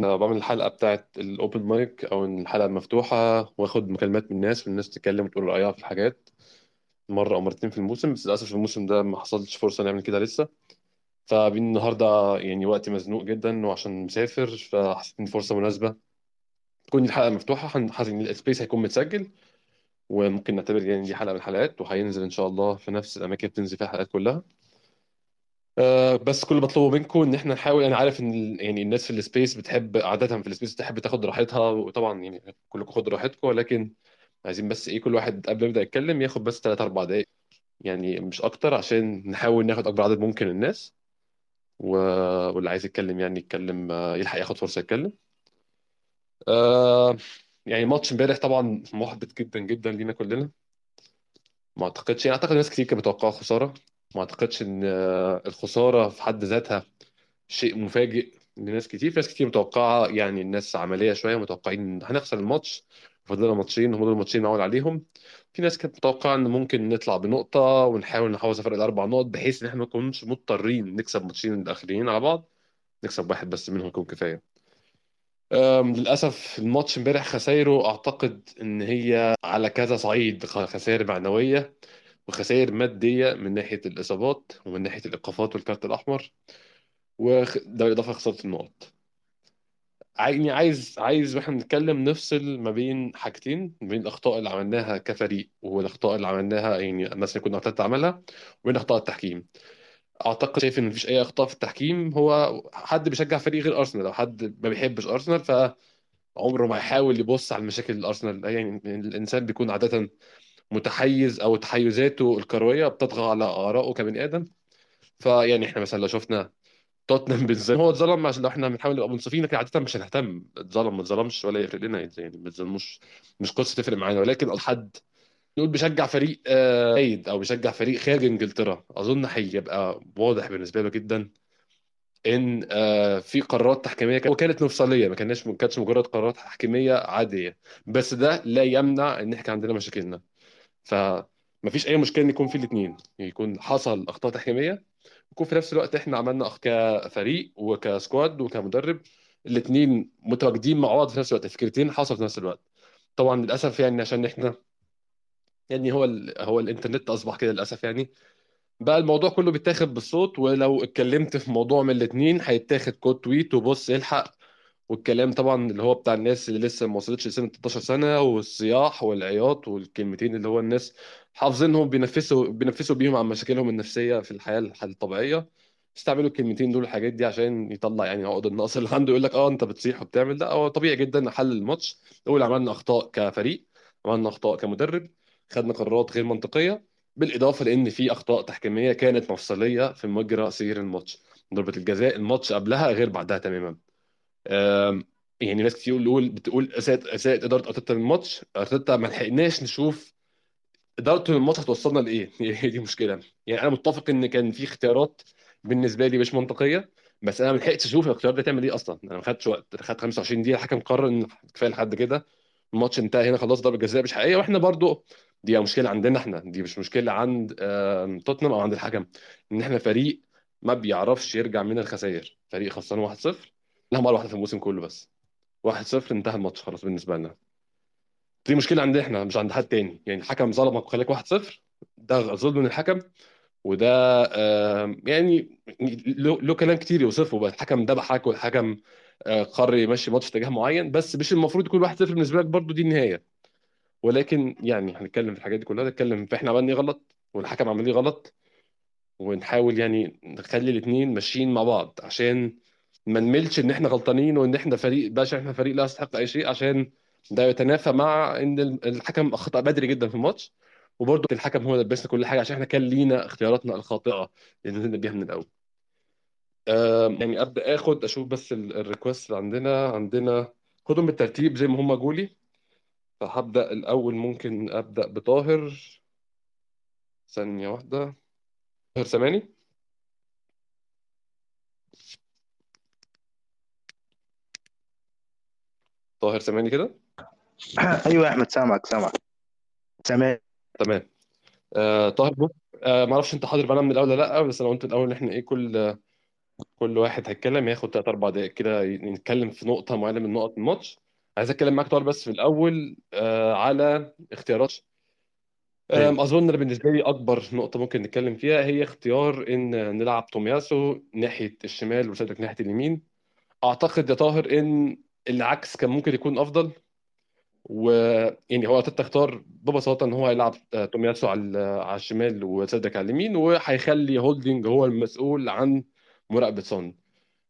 بن- بعمل الحلقة بتاعت الأوبن مايك أو الحلقة المفتوحة وآخد مكالمات من الناس والناس تتكلم وتقول رأيها في الحاجات مرة أو مرتين في الموسم بس للأسف الموسم ده ما حصلش فرصة نعمل كده لسه. فبين النهاردة يعني وقتي مزنوق جدا وعشان مسافر فحسيت إن فرصة مناسبة. تكون الحلقة مفتوحة حاسس إن السبيس هيكون متسجل وممكن نعتبر يعني دي حلقة من الحلقات وهينزل إن شاء الله في نفس الأماكن اللي بتنزل فيها الحلقات كلها. آه، بس كل بطلبه منكم إن إحنا نحاول أنا عارف إن يعني الناس في ال space بتحب عادة في ال space بتحب تاخد راحتها وطبعا يعني كلكم خدوا راحتكم ولكن عايزين بس إيه كل واحد قبل ما يبدأ يتكلم ياخد بس 3 4 دقائق يعني مش أكتر عشان نحاول ناخد أكبر عدد ممكن من الناس و... واللي عايز يتكلم يعني يتكلم آه، يلحق ياخد فرصة يتكلم. آه يعني ماتش امبارح طبعا محبط جدا جدا لينا كلنا ما أعتقدش يعني أعتقد ناس كتير كانت متوقعه خسارة. ما اعتقدش إن آه، الخسارة في حد ذاتها شيء مفاجئ لناس كتير. في ناس كتير متوقعة يعني الناس عملية شوية متوقعين إن هنخسر الماتش. فضلنا ماتشين هم دول الماتشين معول عليهم. في ناس كانت متوقعة إن ممكن نطلع بنقطة ونحاول نحافظ على فرق الأربع نقط بحيث إن إحنا ما نكونش مضطرين نكسب ماتشين الأخرين على بعض. نكسب واحد بس منهم يكون كفاية. أم، للأسف الماتش امبارح خسايره أعتقد إن هي على كذا صعيد خسائر معنوية. وخسائر مادية من ناحية الإصابات ومن ناحية الإيقافات والكارت الأحمر. وده بالإضافة لخسارة النقط. يعني عايز عايز وإحنا بنتكلم نفصل ما بين حاجتين ما بين الأخطاء اللي عملناها كفريق والأخطاء اللي عملناها يعني مثلا كنا ارتيتا عملها وبين أخطاء التحكيم. أعتقد شايف إن مفيش أي أخطاء في التحكيم. هو حد بيشجع فريق غير أرسنال. أو حد ما بيحبش أرسنال فعمره ما هيحاول يبص على المشاكل الارسنال يعني الإنسان بيكون عادة متحيز أو تحيزاته الكروية بتطغى على آرائه كبني آدم. فيعني إحنا مثلا لو شفنا توتنهام بالظلم هو اتظلم عشان لو إحنا بنحاول نبقى منصفين لكن عادة مش هنهتم. اتظلم ما اتظلمش ولا يفرق لنا يعني ما اتظلموش. مش قصة تفرق معانا. ولكن حد نقول بيشجع فريق آه، عيد أو بيشجع فريق خارج إنجلترا. أظن هيبقى واضح بالنسبة له جدا إن آه، في قرارات تحكيمية كانت وكانت مفصليه ما كانش ما كانتش مجرد قرارات تحكيمية عادية. بس ده لا يمنع إن إحنا عندنا مشاكلنا. فما فيش أي مشكلة إن يكون في الاثنين يكون حصل أخطاء تحكيمية يكون في نفس الوقت إحنا عملنا كفريق وكسكواد وكمدرب الاثنين متواجدين مع بعض في نفس الوقت الفكرتين حصلوا في نفس الوقت. طبعا للأسف يعني عشان إحنا يعني هو ال... هو الإنترنت أصبح كده للأسف يعني. بقى الموضوع كله بيتاخد بالصوت ولو اتكلمت في موضوع من الاثنين هيتاخد كود تويت وبص الحق والكلام طبعا اللي هو بتاع الناس اللي لسه ما وصلتش لسن 13 سنة والصياح والعياط والكلمتين اللي هو الناس حافظينهم بينفسوا بينفسوا بيهم عن مشاكلهم النفسية في الحياة الح- الطبيعية. استعملوا الكلمتين دول الحاجات دي عشان يطلع يعني عقد النقص اللي عنده. يقول لك آه أنت بتصيح وبتعمل لا هو طبيعي جدا حل الماتش. نقول عملنا أخطاء كفريق عملنا أخطاء كمدرب خدنا قرارات غير منطقية بالإضافة لأن في أخطاء تحكيمية كانت مفصلية في مجرى سير الماتش. ضربة الجزاء الماتش قبلها غير بعدها تماما. يعني ناس كتير بتقول بتقول اساءة اساءة إدارة أرتيتا للماتش أرتيتا ما لحقناش نشوف ادارته للماتش هتوصلنا لإيه. هي دي مشكلة. يعني أنا متفق إن كان في اختيارات بالنسبة لي مش منطقية بس أنا ما لحقتش أشوف الاختيار ده تعمل إيه أصلا. أنا ما خدتش وقت. خدت 25 دقيقة. الحكم قرر إن كفاية لحد كده. الماتش انتهى هنا خلاص. ضربة جزاء مش حقيقية. وإحنا برضو دي مشكلة عندنا إحنا. دي مش مشكلة عند توتنهام أو عند الحكم. إن إحنا فريق ما بيعرفش يرجع من الخسائر. فريق خسران 1-0 لها مره واحدة في الموسم كله بس. 1-0 انتهى الماتش خلاص بالنسبة لنا. دي مشكلة عندنا إحنا مش عند حد تاني. يعني الحكم ظلمك وخلاك 1-0 ده ظلم من الحكم. وده يعني له كلام كتير يوصفه بقى. الحكم ذبحك والحكم آه، قرر يمشي ماتش في اتجاه معين. بس مش المفروض يكون 1-0 بالنسبة لك برضو دي النهاية. ولكن يعني هنتكلم في الحاجات دي كلها نتكلم في إحنا عملنا إيه غلط والحكم عمل إيه غلط. ونحاول يعني نخلي الاثنين ماشيين مع بعض عشان ما نملش إن إحنا غلطانين وإن إحنا فريق باشا إحنا فريق لا يستحق أي شيء عشان ده يتنافى مع إن الحكم اخطا بدري جدا في الماتش. وبرضه الحكم هو لبسنا كل حاجة عشان إحنا كان لينا اختياراتنا الخاطئة اللي نزلنا بيها من الأول. يعني أبدأ آخد أشوف بس ال- الريكوست اللي عندنا عندنا خدهم بالترتيب زي ما هم جولي. فهبدأ الأول ممكن أبدأ بطاهر. ثانية واحدة. طاهر سامعني طاهر سامعني كده؟ أيوه يا أحمد سامعك سامعك. سامع تمام. آه طاهر بص آه ما أعرفش أنت حاضر معانا من الأول ولا لأ بس أنا قلت الأول إن إحنا إيه كل كل واحد هيتكلم ياخد 3 4 دقائق كده نتكلم في نقطة معينة من نقط الماتش. عايز أتكلم معاك طاهر بس في الأول آه على اختيارات. آم، أظن أنا بالنسبة لي أكبر نقطة ممكن نتكلم فيها هي اختيار إن نلعب تومياسو ناحية الشمال وسيدريك ناحية اليمين. أعتقد يا طاهر إن العكس كان ممكن يكون أفضل. ويعني هو أرتيتا اختار ببساطة إن هو هيلعب آه، تومياسو على على الشمال وسيدريك على اليمين وهيخلي هولدنج هو المسؤول عن مراقبة سون.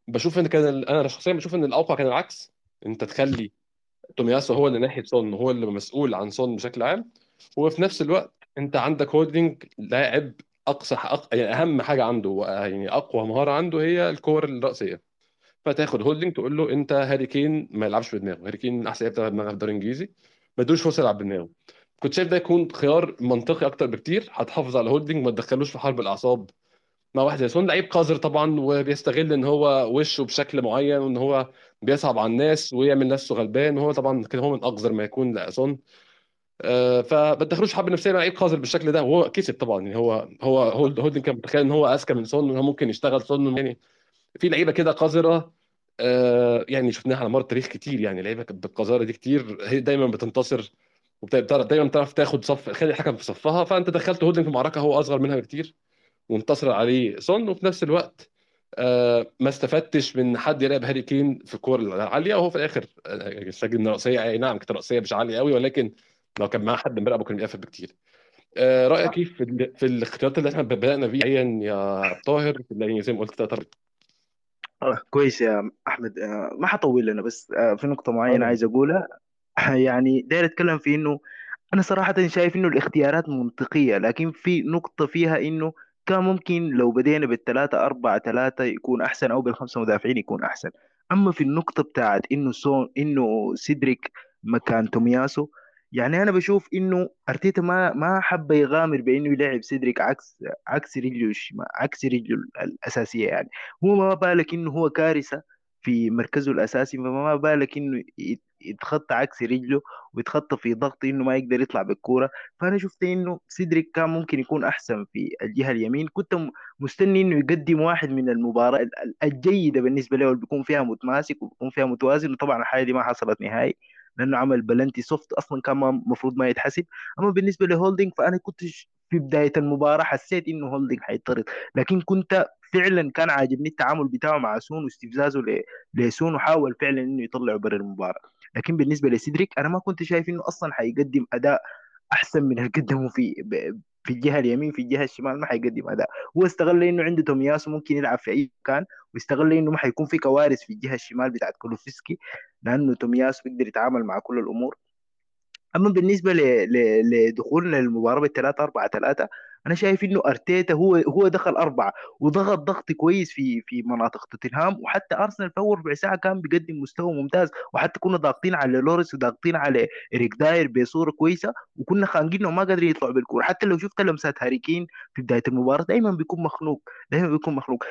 بشوف إن كان أنا شخصيا بشوف إن الأوقع كان العكس. أنت تخلي تومياسو هو اللي ناحية سون هو اللي مسؤول عن سون بشكل عام. وفي نفس الوقت أنت عندك هولدنج لاعب أقصى أق... يعني أهم حاجة عنده و- يعني أقوى مهارة عنده هي الكور الرأسية. فتاخد هولدنج تقول له أنت هاري كين ما يلعبش بدماغه. هاري كين أحسن لعيب بتلعب في الدوري الإنجليزي. ما ادوش فرصة يلعب بدماغه. كنت شايف ده يكون خيار منطقي أكتر بكتير. هتحافظ على هولدنج ما تدخلوش في حرب الأعصاب مع واحد زي سون. لعيب قذر طبعا وبيستغل إن هو وشه بشكل معين وإن هو بيصعب على الناس ويعمل نفسه غلبان. وهو طبعا كده هو من أقذر ما يكون لسون. آه، فما تدخلوش حرب نفسية مع لعيب قذر بالشكل ده. وهو كسب طبعا. يعني هو هو هولد- هولدنج كان متخيل إن هو أذكى من سون وإن هو ممكن يشتغل سون. يعني في لعيبة كده قذرة آه، يعني شفناها على مر التاريخ كتير يعني لعيبة بالقذارة دي كتير هي دايما بتنتصر وبتعرف دايما بتعرف تاخد صف خلي الحكم في صفها فأنت دخلت هولدنج في معركة هو أصغر منها بكتير وانتصر عليه سون وفي نفس الوقت آه، ما استفدتش من حد يلعب هاري كين في الكور العالية وهو في الآخر آه، سجل من رأسية أي نعم كانت رأسية مش عالية قوي ولكن لو كان معاه حد مراقبه كان بيقفل بكتير. آه، رأيك كيف في في الاختيارات اللي إحنا بدأنا بيها يا طاهر؟ يعني زي ما قلت آه، كويس يا أحمد. آه، ما حطول أنا بس آه، في نقطة معينة عايز أقولها. يعني داير أتكلم في إنه أنا صراحة شايف إنه الاختيارات منطقية لكن في نقطة فيها إنه كان ممكن لو بدينا بالثلاثة أربعة ثلاثة يكون أحسن أو بالخمسة مدافعين يكون أحسن. أما في النقطة بتاعت إنه سون إنه سيدريك مكان تومياسو يعني أنا بشوف إنه أرتيتا ما ما حب يغامر بإنه يلعب سيدريك عكس عكس رجله الشمال عكس رجله الأساسية يعني. هو ما بالك إنه هو كارثة في مركزه الأساسي فما بالك يت- يتخطى عكس رجله ويتخطى في ضغط إنه ما يقدر يطلع بالكورة. فأنا شفت إنه سيدريك كان ممكن يكون أحسن في الجهة اليمين. كنت مستني إنه يقدم واحد من المباراة ال- ال- الجيدة بالنسبة له اللي بيكون فيها متماسك وبيكون فيها متوازن. وطبعا الحاجة دي ما حصلت نهائي. لأنه عمل penalty soft أصلا كان المفروض ما يتحسب. أما بالنسبة لهولدنج فأنا كنت في بداية المباراة حسيت إنه هولدنج حيطرد. لكن كنت فعلا كان عاجبني التعامل بتاعه مع سون واستفزازه لسون وحاول فعلا إنه يطلعه برا المباراة. لكن بالنسبة لسيدريك أنا ما كنت شايف إنه أصلا حيقدم أداء أحسن من قدمه في في الجهة اليمين في الجهة الشمال ما حيقدم أداء هو استغل إنه عنده تومياسو ممكن يلعب في أي مكان واستغل إنه ما حيكون في كوارث في الجهة الشمال بتاعت كولوفسكي لأنه تومياسو بيقدر يتعامل مع كل الأمور أما بالنسبة. لدخولنا للمباراة بالثلاثة أربعة ثلاثة أنا شايف إنه أرتيتا هو هو دخل أربعة وضغط ضغط كويس في في مناطق توتنهام وحتى أرسنال في أول ربع ساعة كان بيقدم مستوى ممتاز وحتى كنا ضاغطين على لوريس وضاغطين على إريك داير بصورة كويسة وكنا خانقين وما قادرين يطلعوا بالكورة. حتى لو شفت لمسات هاري كين في بداية المباراة دائما بيكون مخنوق دائما بيكون مخنوق.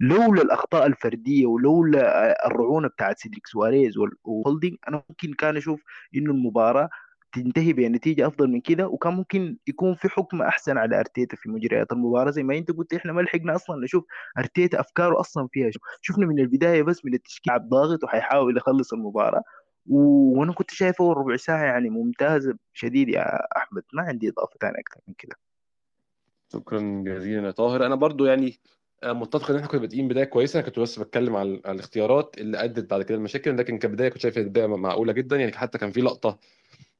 لولا الأخطاء الفردية ولولا الرعونة بتاعت سيدريك سواريز وال- وهولدنج أنا ممكن كان أشوف إنه المباراة تنتهي بنتيجة أفضل من كده وكان ممكن يكون في حكم أحسن على أرتيتا في مجريات المباراة. زي ما أنت قلت إحنا ما لحقنا أصلا نشوف أرتيتا أفكاره أصلا فيها. شفنا من البداية بس من التشكيل. ضاغط وحيحاول يخلص المباراة. و- وأنا كنت شايف أول ربع ساعة يعني ممتازه شديد يا أحمد. ما عندي إضافة ثانية أكثر من كده. شكرا جزيلا يا طاهر. أنا برضو يعني آه، متفق إن إحنا كنا بادئين بداية كويسة. كنت بس بتكلم على الاختيارات اللي أدت بعد كده المشاكل لكن كبداية كنت شايف البداية معقولة جدا. يعني حتى كان في لقطة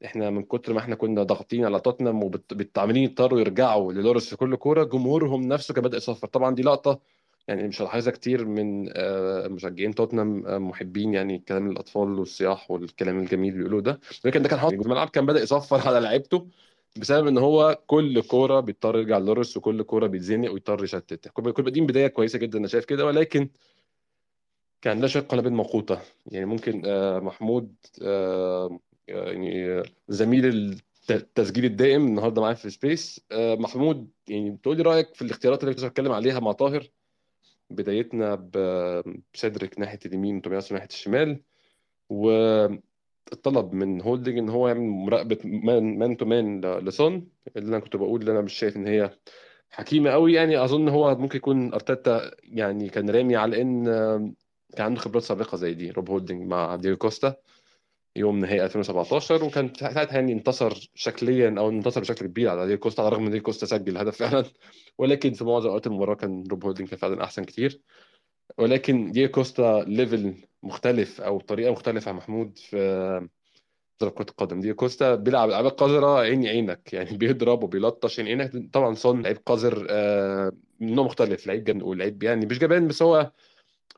إحنا من كتر ما إحنا كنا ضاغطين على توتنهام وبالتعاملين يضطروا يرجعوا للوريس في كل كورة جمهورهم نفسه كان بدأ يصفر. طبعا دي لقطة يعني مش هلاحظها كتير من آه، مشجعين توتنهام آه، محبين يعني كلام الأطفال والصياح والكلام الجميل اللي بيقولوه ده. لكن ده كان حاصل الملعب كان بدأ يصفر على لعيبته بسبب إن هو كل كورة بيضطر يرجع لوريس وكل كورة بيتزنق ويضطر يشتت. كنا كنا بادئين بداية كويسة جدا أنا شايف كده. ولكن كان للأسف قنابل موقوتة. يعني ممكن آه، محمود يعني آه، زميل الت- التسجيل الدائم النهارده معايا في space آه، محمود يعني تقول لي رأيك في الاختيارات اللي كنت بتكلم عليها مع طاهر؟ بدايتنا بسيدريك ناحية اليمين وتومياسو ناحية الشمال اتطلب من هولدنج إن هو يعمل مراقبة man man to man لسون اللي أنا كنت بقول اللي أنا مش شايف إن هي حكيمة قوي يعني. أظن هو ممكن يكون أرتيتا يعني كان رامي على إن آم، كان عنده خبرات سابقة زي دي روب هولدنج مع ديجو كوستا. يوم نهائي 2017 وكان ساعتها يعني انتصر شكليا أو انتصر بشكل كبير على ديجو كوستا على الرغم إن ديجو كوستا سجل هدف فعلا. ولكن في معظم أوقات المباراة كان روب هولدنج كان فعلا أحسن كتير. ولكن دييجو كوستا level مختلف أو طريقة مختلفة محمود في ضرب كرة القدم. دييجو كوستا بيلعب لعبة قذرة عيني عينك يعني بيضرب وبيلطش عيني عينك. طبعا سون لعيب قذر آه، من نوع مختلف لعيب جن ولعيب يعني مش جبان بس هو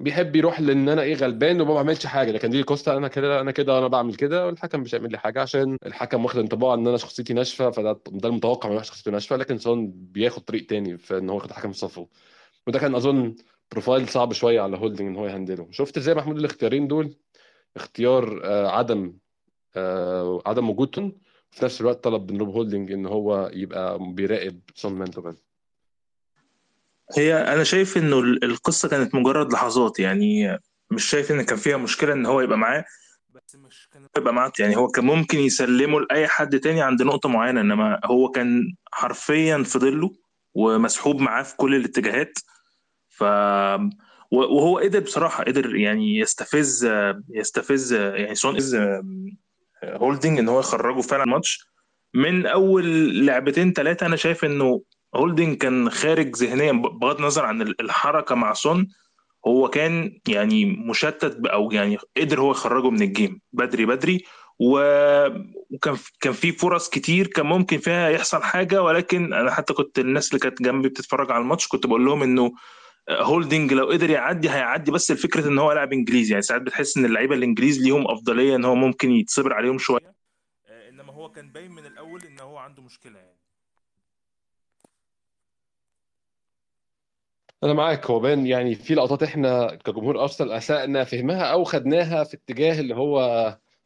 بيحب يروح لأن أنا إيه غلبان وما بعملش حاجة. لكن دييجو كوستا أنا كده أنا كده أنا بعمل كده والحكم مش هيعمل لي حاجة عشان الحكم واخد انطباع ان أنا شخصيتي ناشفه فده ده المتوقع من واحد شخصيته ناشفه لكن سون بياخد طريق تاني في ان هو ياخد الحكم في صفه. وده كان اظن profile صعب شوية على هولدنج إن هو يhandle له. شفت إزاي محمود الاختيارين دول؟ اختيار آه، عدم آه، عدم وجودهم في نفس الوقت طلب من روب هولدنج إن هو يبقى بيراقب سون man هي أنا شايف إنه ال- القصة كانت مجرد لحظات يعني مش شايف إن كان فيها مشكلة إن هو يبقى معاه بس مش كان يبقى معاه يعني هو كان ممكن يسلمه لأي حد تاني عند نقطة معينة إنما هو كان حرفيا في ظله ومسحوب معاه في كل الاتجاهات ف وهو قدر بصراحة قدر يعني يستفز يستفز يعني سون is هولدنج إن هو يخرجه فعلا الماتش من أول لعبتين ثلاثة أنا شايف إنه هولدنج كان خارج ذهنيا بغض النظر عن الحركة مع سون هو كان يعني مشتت أو يعني قدر هو يخرجه من ال game بدري بدري. وكان كان في فرص كتير كان ممكن فيها يحصل حاجة ولكن أنا حتى كنت الناس اللي كانت جنبي بتتفرج على الماتش كنت بقول لهم إنه هولدنج لو قدر يعدي هيعدي بس الفكرة إن هو لاعب إنجليزي. يعني ساعات بتحس إن اللعيبة الإنجليز ليهم أفضلية إن هو ممكن يتصبر عليهم شوية. آه، إنما هو كان باين من الأول إن هو عنده مشكلة يعني. أنا معاك. هو بان يعني في لقطات إحنا كجمهور أرسنال أسأنا فهمها أو خدناها في اتجاه اللي هو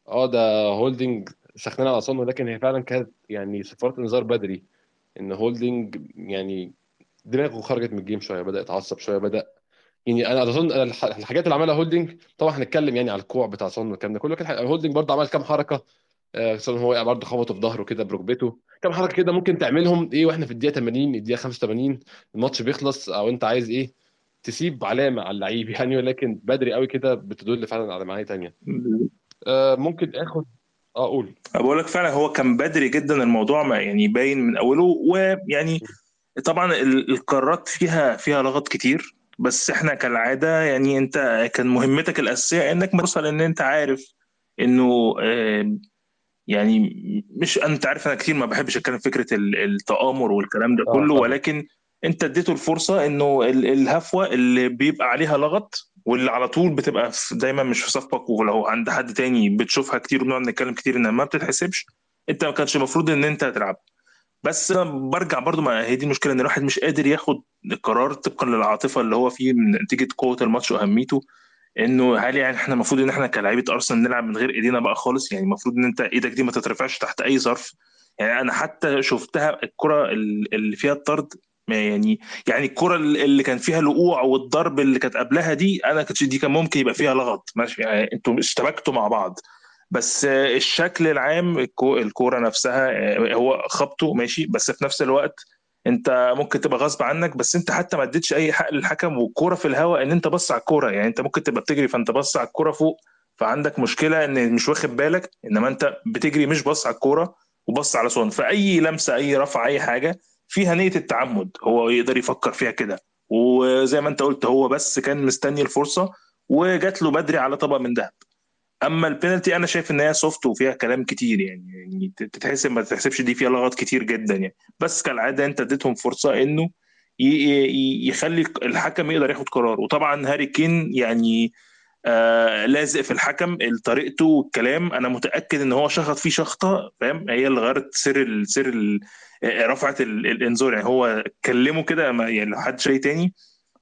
آه ده هولدنج سخنان على سون ولكن هي فعلا كانت يعني صفارة انذار بدري. إن هولدنج يعني دماغه خرجت من ال game شوية بدأ يتعصب شوية بدأ يعني أنا أظن الحاجات اللي عملها هولدنج طبعا هنتكلم يعني على الكوع بتاع سون والكلام ده كله لكن هولدنج برضه عمل كام حركة آه، سون هو وقع برضه خبطه في ظهره كده بركبته كام حركة كده ممكن تعملهم. إيه وإحنا في الدقيقة 80 الدقيقة 85 الماتش بيخلص. أو أنت عايز إيه؟ تسيب علامة على اللعيب يعني ولكن بدري قوي كده بتدل فعلا على معاني تانية. آه، ممكن اخد آه أقول بقول لك فعلا هو كان بدري جدا الموضوع ما يعني باين من أوله. ويعني طبعا ال- القارات فيها فيها لغط كتير. بس إحنا كالعادة يعني انت كان مهمتك الأساسية إنك توصل إن أنت عارف إنه آه، يعني مش أنت عارف أنا كتير ما بحبش أتكلم فكرة ال- التآمر والكلام ده آه كله ولكن أنت اديته الفرصة إنه ال- الهفوة اللي بيبقى عليها لغط واللي على طول بتبقى دايما مش في صفك ولو عند حد تاني بتشوفها كتير وبنقعد نتكلم كتير إنها ما بتتحسبش أنت ما كانش المفروض إن أنت تلعب. بس أنا برجع برضو ما هي دي المشكلة إن الواحد مش قادر ياخد قرار طبقا للعاطفة اللي هو فيه من نتيجة قوة الماتش وأهميته. إنه هل يعني إحنا المفروض إن إحنا كلاعيبة أرسنال نلعب من غير إيدينا بقى خالص؟ يعني المفروض إن أنت إيدك دي ما تترفعش تحت أي ظرف. يعني أنا حتى شفتها الكرة ال- اللي فيها الطرد يعني يعني الكرة اللي كان فيها الوقوع والضرب اللي كانت قبلها دي أنا كانت دي كان ممكن يبقى فيها لغط. ماشي يعني أنتوا اشتبكتوا مع بعض. بس الشكل العام الكو- الكورة نفسها آه، هو خبطه ماشي بس في نفس الوقت انت ممكن تبقى غصب عنك بس انت حتى ما اديتش اي حق للحكم والكوره في الهواء ان انت بص على الكورة. يعني انت ممكن تبقى بتجري فانت بص على الكورة فوق فعندك مشكلة ان مش واخد بالك انما انت بتجري مش بص على الكورة وبص على صون فأي لمسة أي رفع أي حاجة فيها نية التعمد هو يقدر يفكر فيها كده. وزي ما انت قلت هو بس كان مستني الفرصة وجات له بدري على طبق من ذهب. أما البينالتي أنا شايف إن هي soft وفيها كلام كتير يعني يعني تتحسب ما تتحسبش دي فيها لغط كتير جدا يعني. بس كالعادة أنت اديتهم فرصة إنه يخلي الحكم يقدر ياخد قرار. وطبعا هاري كين يعني آه لازق في الحكم طريقته والكلام. أنا متأكد إن هو شخط فيه شخطة فاهم؟ هي اللي غيرت سر ال سر ال رفعت ال- الإنذار. يعني هو كلمه كده يعني لو حد شيء تاني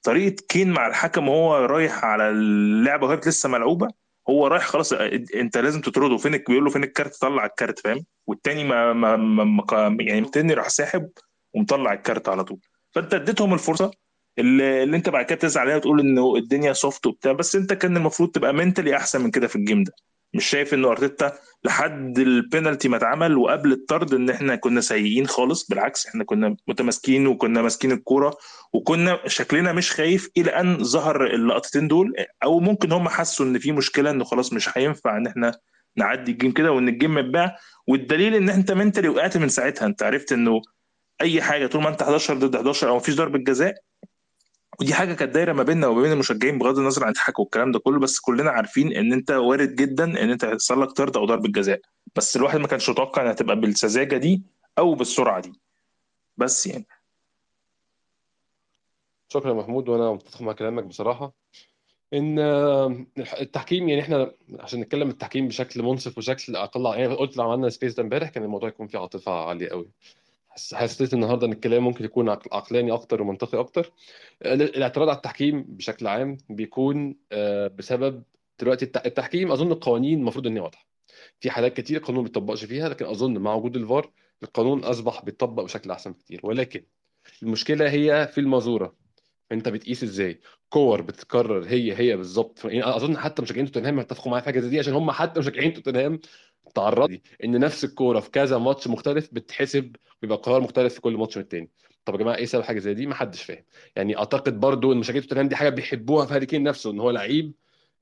طريقة كين مع الحكم وهو رايح على اللعبة وهي لسه ملعوبة هو رايح خلاص انت لازم تطرده. فينك بيقول له فين ال card؟ طلع ال card فاهم؟ والتاني ما, ما, ما, ما يعني التاني راح ساحب ومطلع ال card على طول. فانت اديتهم الفرصة. اللي, اللي انت بعد كده تزعل عليها وتقول إنه الدنيا soft وبتاع بس انت كان المفروض تبقى mentally أحسن من كده في ال game ده. مش شايف إنه أرتيتا لحد البينالتي ما اتعمل وقبل الطرد إن إحنا كنا سيئين خالص بالعكس إحنا كنا متماسكين وكنا ماسكين الكورة وكنا شكلنا مش خايف إلى أن ظهر اللقطتين دول أو ممكن هم حسوا إن في مشكلة إنه خلاص مش هينفع إن إحنا نعدي الجيم كده وإن الجيم متباع والدليل إن انت منتلي وقعت من ساعتها. أنت عرفت إنه أي حاجة طول ما أنت 11 ضد 11 أو مفيش ضربة جزاء ودي حاجة كانت دايرة ما بيننا وما بين المشجعين بغض النظر عن الضحك والكلام ده كله بس كلنا عارفين إن أنت وارد جدا إن أنت يحصل لك طرد أو ضربة جزاء. بس الواحد ما كانش متوقع إنها تبقى بالسذاجة دي أو بالسرعة دي. بس يعني. شكرا يا محمود وأنا متفق مع كلامك بصراحة. إن التحكيم يعني إحنا عشان نتكلم التحكيم بشكل منصف وشكل أقل يعني قلت لو عملنا سبيس ده إمبارح كان الموضوع يكون فيه عاطفة عالية قوي حس- حسيت النهارده إن الكلام ممكن يكون عق- عقلاني أكتر ومنطقي أكتر. ال- الاعتراض على التحكيم بشكل عام بيكون آه، بسبب دلوقتي الت- التحكيم أظن القوانين المفروض إن هي واضحة. في حالات كتير القانون ما بيطبقش فيها لكن أظن مع وجود الفار القانون أصبح بيطبق بشكل أحسن بكتير. ولكن المشكلة هي في المازوره أنت بتقيس إزاي؟ كور بتتكرر هي هي بالظبط يعني أظن حتى مشجعين توتنهام هيتفقوا معايا في حاجة زي دي عشان هم حتى مشجعين توتنهام تعرضوا إن نفس الكورة في كذا ماتش مختلف بتتحسب بيبقى قرار مختلف في كل ماتش من التاني. طب يا جماعة إيه سبب حاجة زي دي؟ ما حدش فاهم. يعني أعتقد برضو إن مشجعين توتنهام دي حاجة بيحبوها في هاري كين نفسه إن هو لعيب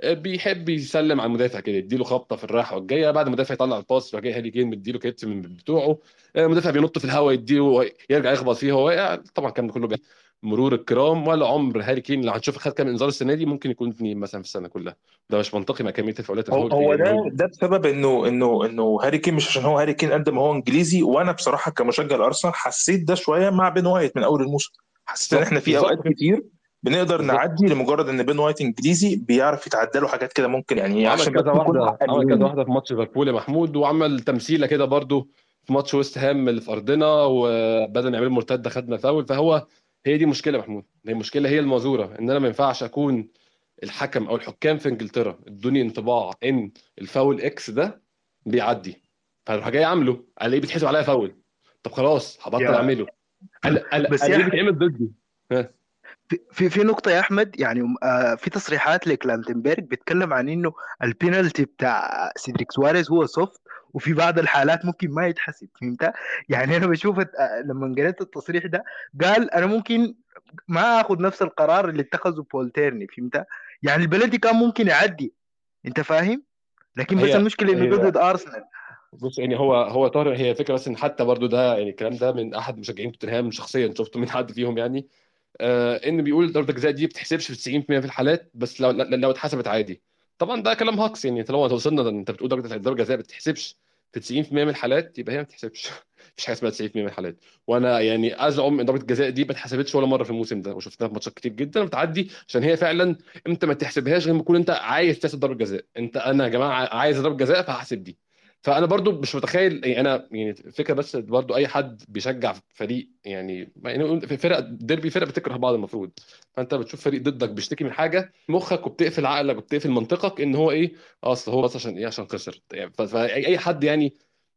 آه، بيحب يسلم على المدافع كده يديله خبطة في الراحة والجاية بعد المدافع يطلع ال pass جاي هاري كين مديله كتف من بتوعه آه، المدافع بينط في الهواء يديله يرجع يخبط فيه وهو واقع طبعا الكلام كله بي- مرور الكرام ولا عمر هاري كين. اللي هنشوف خد كام انذار السنة دي ممكن يكون اثنين مثلا في السنة كلها. ده مش منطقي مع كمية الفاولات هو هو ده ده بسبب انه انه إنه هاري كين مش عشان هو هاري كين قد ما هو إنجليزي. وأنا بصراحة كمشجع الأرسنال حسيت ده شوية مع بين وايت من أول الموسم. حسيت إن إحنا في أوقات كتير بنقدر نعدي لمجرد إن بين وايت إنجليزي بيعرف يتعدى له حاجات كده ممكن يعني عشان كذا واحدة عمل كذا واحدة في ماتش ليفربول يا محمود وعمل تمثيلة كده برضو في ماتش ويست هام اللي في أرضنا وبدل ما يعملوا مرتدة خدنا فاول. فهو هي دي مشكلة يا محمود. هي المشكلة هي المازوره إن أنا ما ينفعش أكون الحكم أو الحكام في إنجلترا إدوني انطباع إن الفاول X ده بيعدي. فأروح جاي عامله ألاقيه بيتحسب عليا فاول. طب خلاص هبطل أعمله. بس أحمد بيتعمل ضدي. في في نقطة يا أحمد يعني آه، في تصريحات لكلانتنبرج بيتكلم عن إنه البينالتي بتاع سيدريك سواريز هو soft وفي بعض الحالات ممكن ما يتحسب فهمت؟ يعني أنا بشوف لما قريت التصريح ده قال أنا ممكن ما آخذ نفس القرار اللي اتخذه بول تيرني فهمت؟ يعني البلنتي كان ممكن يعدي أنت فاهم؟ لكن بس هي ده هي ضد أرسنال بص يعني هو هو طارق هي فكرة بس إن حتى برضو ده يعني الكلام ده من أحد مشجعين توتنهام شخصيا شفته من حد فيهم يعني آه إن بيقول ضربه الجزاء دي بتحسبش في 90% في الحالات بس لو لو اتحسبت عادي طبعا ده كلام هاكس يعني طالما وصلنا انت بتقول درجة ضربه الجزاء ما بتحسبش في 90% من الحالات يبقى هي ما بتحسبش. مفيش حاجة اسمها 90% من الحالات. وأنا يعني ازعم ان ضربه الجزاء دي ما اتحسبتش ولا مرة في الموسم ده وشفناها في ماتشات كتير جدا بتعدي عشان هي فعلا انت ما تحسبهاش غير ما تكون انت عايز تحسب ضربه جزاء. انت أنا يا جماعة عايز ضربه جزاء فهحسب دي. فأنا برضو مش متخيل يعني أنا يعني فكرة بس برضو أي حد بيشجع فريق يعني يعني فرق ديربي فرق بتكره بعض المفروض. فأنت بتشوف فريق ضدك بيشتكي من حاجة مخك وبتقفل عقلك وبتقفل منطقك إن هو إيه اصل هو بس عشان إيه عشان خسر. يعني أي حد يعني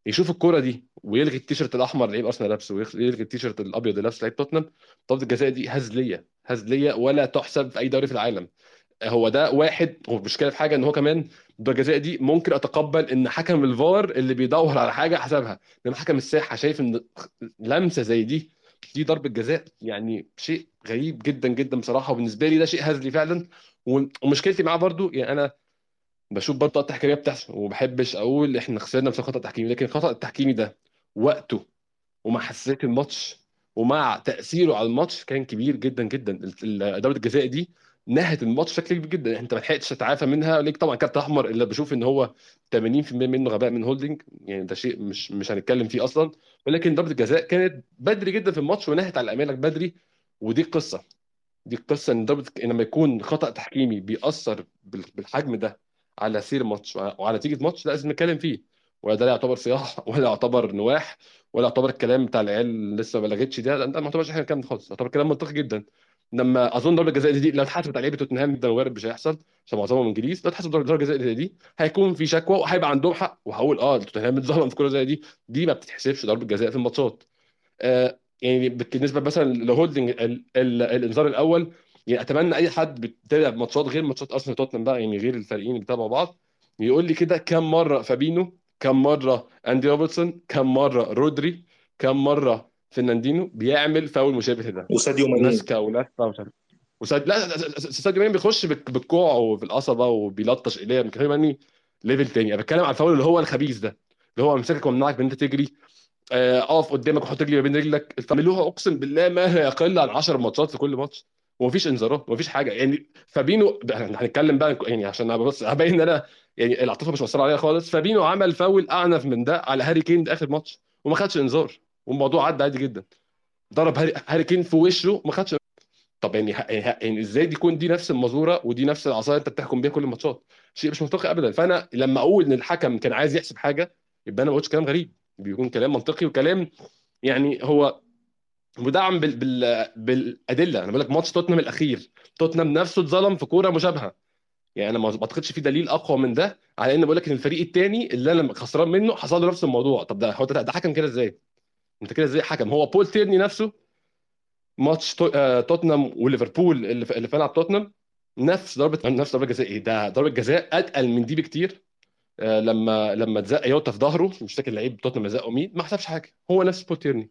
يشوف الكورة دي ويلغي التيشيرت الأحمر لعيب أرسنال لابسه ويلغي التيشيرت الأبيض لابسه لعيب توتنهام ضربه الجزاء دي هزلية هزلية ولا تحسب في أي دوري في العالم. هو ده واحد هو في حاجة إن هو كمان ضربه الجزاء دي ممكن أتقبل إن حكم الفار اللي بيدور على حاجة حسبها. إنما حكم الساحة شايف إن لمسة زي دي دي ضربة جزاء يعني شيء غريب جدا جدا بصراحة وبالنسبة لي ده شيء هزلي فعلا. ومشكلتي معاه برضو يعني أنا بشوف برضه الخطأ التحكيميه بتحصل وما بحبش أقول إحنا خسرنا بسبب الخطأ التحكيمي لكن الخطأ التحكيمي ده وقته ومع حساسية الماتش ومع تأثيره على الماتش كان كبير جدا جدا. ال- ضربه الجزاء دي نهت الماتش بشكل كبير جدا. انت ما لحقتش تتعافى منها. ليك طبعا card أحمر اللي بشوف إن هو 80% منه غباء من هولدنج يعني ده شيء مش مش هنتكلم فيه أصلا. ولكن ضربة الجزاء كانت بدري جدا في الماتش ونهت على امالك بدري. ودي القصة دي القصة إن ضربة لما يكون خطأ تحكيمي بيأثر بال- بالحجم ده على سير ماتش وعلى نتيجة ماتش لازم نتكلم فيه. ولا ده يعتبر صياح ولا يعتبر نواح ولا يعتبر الكلام بتاع العيال لسه ما بلغتش ده. ده ما يعتبرش إحنا الكلام ده خالص. يعتبر كلام منطقي جدا. لما أظن ضربة الجزاء دي لو اتحسبت على لعيبة توتنهام ده وارد مش هيحصل عشان معظمهم إنجليز. لو اتحسبت ضربة الجزاء زي دي. هيكون في شكوى وهيبقى عندهم حق. وهقول آه توتنهام اتظلم في كوره زي دي. دي ما بتتحسبش ضربة جزاء في الماتشات. آه، يعني بالنسبة مثلا لهولدنج ال- ال- الإنذار الأول يعني أتمنى أي حد بيتابع ماتشات غير ماتشات أرسنال وتوتنهام بقى يعني غير الفريقين اللي بيتابعوا بعض. يقول لي كده كم مرة فابينو كم مرة أندي روبرتسون كم مرة رودري كم مرة فرناندينو بيعمل فاول مشابه ده وساديو ماني. ماسكه ولفه عارف وساد لا ساديو ماني بيخش بالك- بالكوع وفي القصبه وبيلطش ايديه كريم ماني level تاني. أنا بتكلم على الفاول اللي هو الخبيث ده اللي هو مسكك ومنعك من أنت تجري. آه، أقف قدامك وحط رجلي ما بين رجلك. بيعملوها أقسم بالله ما يقل عن 10 ماتشات في كل ماتش. ومفيش إنذارات ومفيش حاجة. يعني فابينو هنتكلم بقى يعني عشان بص هبين إن أنا يعني العاطفة مش مؤثره عليا خالص. فابينو عمل فاول أعنف من ده على هاري كين ده آخر ماتش وما خدش إنذار. والموضوع عدى عادي جدا. ضرب هاري, كين في وشه وما خدش طب يعني يعني, يعني إزاي دي يكون دي نفس المازورة ودي نفس العصاية أنت بتحكم بيها كل الماتشات؟ شيء مش منطقي ابدا. فأنا لما أقول إن الحكم كان عايز يحسب حاجة يبقى أنا ما قلتش كلام غريب. بيكون كلام منطقي وكلام يعني هو مدعم بال... بال... بالأدلة. أنا بقول لك ماتش توتنهام الأخير. توتنهام نفسه اتظلم في كورة مشابهة. يعني أنا ما ما أعتقدش في دليل أقوى من ده على إن بقول لك إن الفريق الثاني اللي أنا خسران منه حصل له نفس الموضوع. طب ده هو ده حكم كده إزاي؟ انت كده إزاي حكم. هو بول تيرني نفسه ماتش. آه... توتنهام وليفربول اللي في... اللي توتنهام نفس ضربة نفس ضربة جزاء إيه؟ ده ضربة جزاء أتقل من دي بكتير. آه، لما لما اتزق يوتا في ظهره مش فاكر لعيب توتنهام زقه مين ما حسبش حاجة. هو نفس بول تيرني.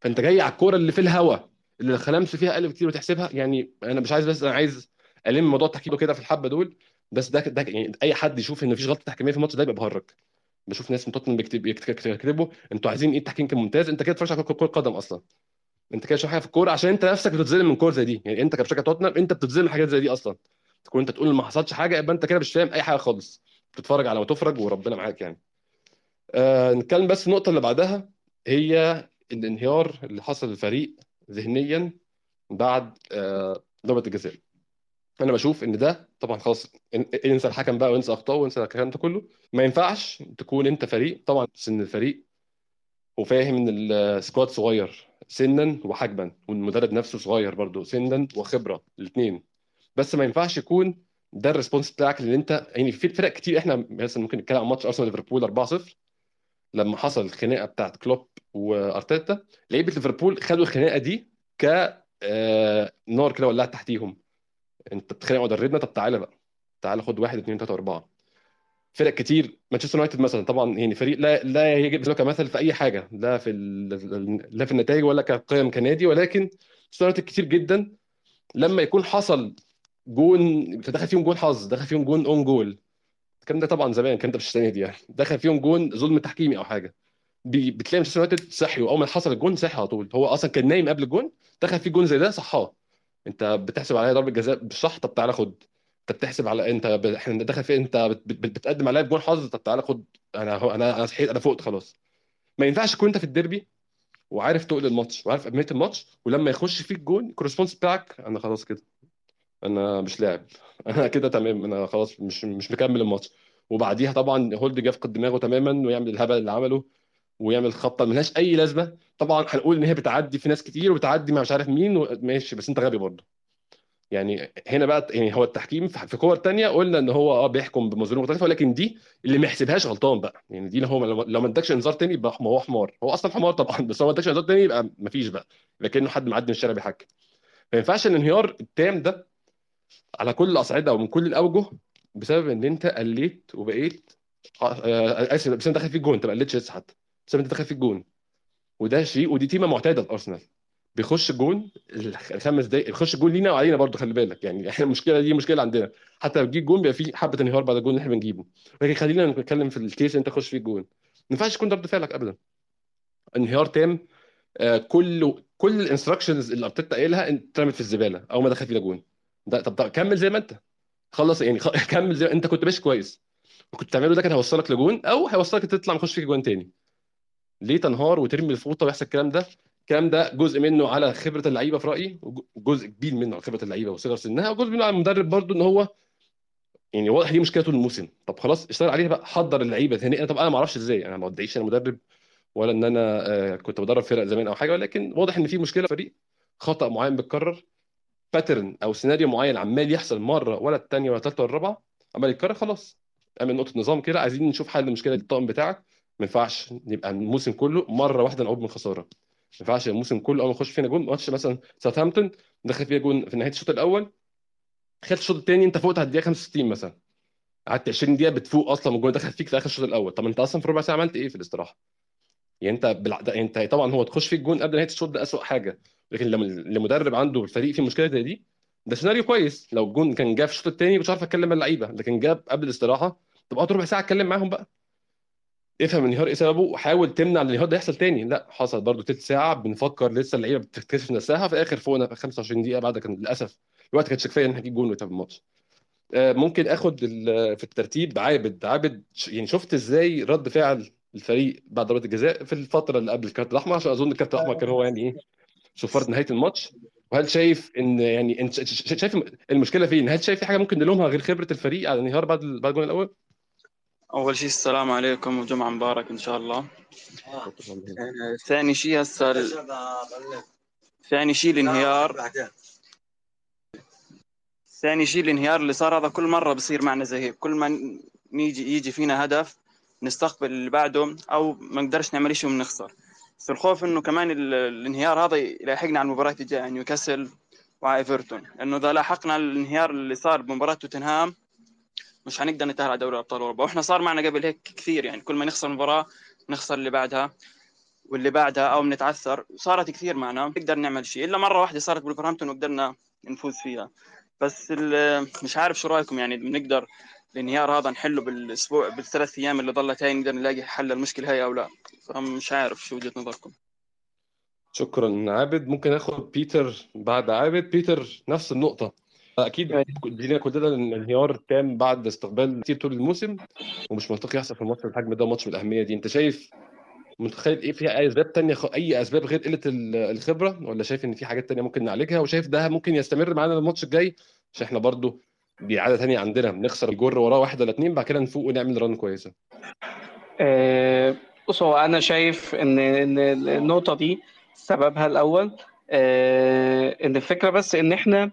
فأنت جاي على الكورة اللي في الهوا اللي الخلامس فيها أقل بكتير وتحسبها يعني أنا مش عايز بس أنا عايز ألم موضوع التحكيم كده في الحبة دول بس ده ده يعني أي حد يشوف إن مفيش غلطة تحكيمية في الماتش ده يبقى بهرج بشوف ناس من توتنهام بيكتب- بيكتب- بيكتبوا أنتوا عايزين إيه؟ التحكيم كان ممتاز انت كده بتتفرج على كره قدم أصلا. انت كده شايف حاجة في الكورة عشان انت نفسك بتتظلم من كورة زي دي. يعني انت كمشجع توتنهام انت بتتظلم حاجات زي دي أصلا. تكون انت تقول ما حصلش حاجة يبقى انت كده مش فاهم أي حاجة خالص. بتتفرج على ما تفرج وربنا معاك يعني. آه نتكلم بس النقطة اللي بعدها هي الانهيار اللي حصل للفريق ذهنيا بعد آه ضربة الجزاء. أنا بشوف إن ده طبعا خلاص إن- انسى الحكم بقى وانسى اخطائه وانسى الكلام ده كله. ما ينفعش تكون أنت فريق طبعا سن الفريق وفاهم إن السكواد صغير سنا وحجما والمدرب نفسه صغير برضه سنا وخبرة الاثنين بس ما ينفعش يكون ده ال response بتاعك اللي أنت يعني في فرق كتير. إحنا مثلا ممكن نتكلم عن ماتش أرسنال ليفربول 4-0 لما حصل الخناقه بتاعت كلوب وأرتيتا. لعيبة ليفربول خدوا الخناقة دي ك آه، نار كده ولعت تحتيهم. انت بتخانق مع مدربنا طب تعالى بقى. تعالى خد واحد اثنين ثلاثة أربعة. فرق كتير. مانشستر يونايتد مثلا طبعا يعني فريق لا لا يجب كمثل في أي حاجة لا في لا في النتائج ولا كقيم كنادي ولكن مانشستر يونايتد كتير جدا لما يكون حصل جون دخل فيهم جون حظ دخل فيهم جون own goal الكلام ده طبعا زمان الكلام ده مش السنة دي يعني. دخل فيهم جون ظلم تحكيمي أو حاجة. بتلاقي مانشستر يونايتد صحي وأول ما حصل الجون صحي على طول. هو أصلا كان نايم قبل الجون دخل فيه جون زي ده صحاه. انت بتحسب عليا ضربة جزاء بالصح طب تعالى خد. انت بتحسب على انت ب... إحنا دخل في انت بت... بت... بتقدم عليا بجون حظ طب تعالى خد. أنا أنا أنا صحيت أنا فقت خلاص. ما ينفعش تكون انت في الديربي وعارف تقل الماتش وعارف أهمية الماتش ولما يخش فيك جون ال response بتاعك أنا خلاص كده. أنا مش لاعب. أنا كده تمام. أنا خلاص مش مش مكمل الماتش. وبعديها طبعا هولدنج يفقد دماغه تماما ويعمل الهبل اللي عمله. ويعمل خبطه ملهاش أي لازمة. طبعا هنقول إن هي بتعدي في ناس كتير وبتعدي مع مش عارف مين ماشي بس أنت غبي برضه. يعني هنا بقى يعني هو التحكيم في كور تانية قلنا إن هو آه بيحكم بمنظور مختلفة ولكن دي اللي ما يحسبهاش غلطان بقى. يعني دي هو لو ما ادكش إنذار تاني يبقى هو حمار. هو أصلا حمار طبعا بس هو ما ادكش إنذار تاني يبقى ما فيش بقى. كانه حد معدي من الشارع بيحكم. ما ينفعش الانهيار التام ده على كل الاصعده ومن كل الاوجه بسبب إن أنت قليت وبقيت آه، آه، آسف بس أنت دخل فيك جون أنت ما قلتش لسه حتى. بسبب انت دخل فيك جون وده شيء ودي تيمة معتادة في أرسنال. بيخش جون الخمس دقايق يخش جون لينا وعلينا برضه خلي بالك. يعني إحنا المشكلة دي مشكلة عندنا. حتى لو بتجيب جون بيبقى في حبة انهيار بعد الجون اللي إحنا بنجيبه. لكن خلينا نتكلم في ال case اللي انت تخش فيه جون ما ينفعش يكون ده رد فعلك ابدا. انهيار تام آه، كل كل ال instructions اللي أرتيتا قايلها اترمت في الزبالة أول ما دخل فينا جون. ده طب طب كمل زي ما أنت. خلص يعني خ- كمل زي أنت كنت ماشي كويس. وكنت تعمله ده كان هيوصلك لجون أو هيوصلك تطلع نخش فيك جون تاني. ليه تنهار وترمي الفوطه ويحصل الكلام ده؟ الكلام ده جزء منه على خبرة اللعيبة في رأيي وجزء كبير منه على خبرة اللعيبة وصغر سنها وجزء منه على المدرب برضو إن هو يعني واضح دي مشكلة طول الموسم. طب خلاص اشتغل عليها بقى حضر اللعيبة ثاني طب أنا ما أعرفش إزاي أنا ما ادعيش أنا مدرب ولا إن أنا آه، كنت بدرب فرق زمان أو حاجة ولكن واضح إن في مشكلة في الفريق خطأ معين بيتكرر pattern أو سيناريو معين عمال يحصل مرة ولا الثانية ولا الثالثه ولا الرابعة عمال يتكرر خلاص. اعمل نقطة نظام كده عايزين نشوف حل المشكلة دي الطاقم بتاعك. ما ينفعش يبقى الموسم كله مرة واحدة نعود من خسارة. ما ينفعش الموسم كله أول ما يخش فينا جون ماتش مثلا ساوثهامبتون دخل فيها جون في نهاية الشوط الأول. خدت الشوط الثاني أنت فوقت على الدقيقة 65 مثلا. قعدت 20 دقيقة بتفوق أصلا والجون دخل فيك في آخر الشوط الأول. طب أنت أصلا في ربع ساعة عملت إيه في الاستراحة؟ يعني أنت بالع... ده- أنت طبعا هو تخش فيك جون قبل نهاية الشوط ده اسوء حاجة. لكن لما المدرب عنده الفريق فيه مشكلة زي دي ده سيناريو كويس. لو الجون كان جاب في الشوط الثاني مش عارف أتكلم مع اللعيبة لكن جاب قبل الاستراحة طب أقعد ربع ساعة أتكلم معاهم بقى. افهم الانهيار إيه سببه وحاول تمنع الانهيار ده يحصل تاني. لا حصل برضو تلت ساعة بنفكر لسه اللعيبة بتكتشف نفسها في الآخر فوقنا في 25 دقيقة بعد كان للأسف الوقت كانش كفاية إن إحنا نجيب جون ونكسب الماتش. آه، ممكن آخد في الترتيب عابد. عابد يعني شفت إزاي رد فعل الفريق بعد ضربة الجزاء في الفترة اللي قبل الكارت الأحمر؟ عشان أظن الكارت الأحمر كان هو يعني إيه صفاره نهاية الماتش. وهل شايف إن يعني انت شايف المشكلة فين؟ هل شايف في حاجة ممكن نلومها غير خبرة الفريق على الانهيار بعد بعد الجون الأول؟ أول شيء السلام عليكم وجمعة مبارك إن شاء الله. آه، ثاني شيء هسه ثاني شيء الانهيار. ثاني شيء الانهيار اللي صار هذا كل مرة بصير معنا زي هيك. كل ما نيجي يجي فينا هدف نستقبل اللي بعده أو ما نقدرش نعمل شيء ونخسر بس الخوف إنه كمان ال- الانهيار هذا يلاحقنا على المباراة الجاية نيوكاسل وعلى ايفرتون لأنه إذا لاحقنا الانهيار اللي صار بمباراة توتنهام مش حنقدر نتأهل على دوري أبطال أوروبا. وإحنا صار معنا قبل هيك كثير يعني كل ما نخسر مباراة نخسر اللي بعدها واللي بعدها أو بنتعثر. صارت كثير معنا نقدر نعمل شيء. إلا مرة واحدة صارت بولفرهامبتون وقدرنا نفوز فيها. بس مش عارف شو رأيكم يعني بنقدر الانهيار هذا نحله بالأسبوع بالثلاث أيام اللي ضلت هاي نقدر نلاقي حل المشكلة هاي أو لا؟ فمش عارف شو وجهة نظركم. شكرا. عابد ممكن آخد بيتر بعد عابد؟ بيتر نفس النقطة. أكيد لينا كلنا ان الانهيار تام بعد استقبال كتير طول الموسم ومش منطقي يحصل في ماتش بالحجم ده ماتش بالأهمية دي. أنت شايف متخيل إيه فيها أي أسباب تانية خ- أي أسباب غير قلة ال- الخبرة؟ ولا شايف إن في حاجات تانية ممكن نعالجها؟ وشايف ده ممكن يستمر معانا الماتش الجاي؟ عشان إحنا برضو دي تانية عندنا بنخسر الجر وراه واحد ولا اتنين بعد كده نفوق ونعمل ران كويسة. آه، بص هو أنا شايف إن إن النقطة دي سببها الأول. آه، إن الفكرة بس إن إحنا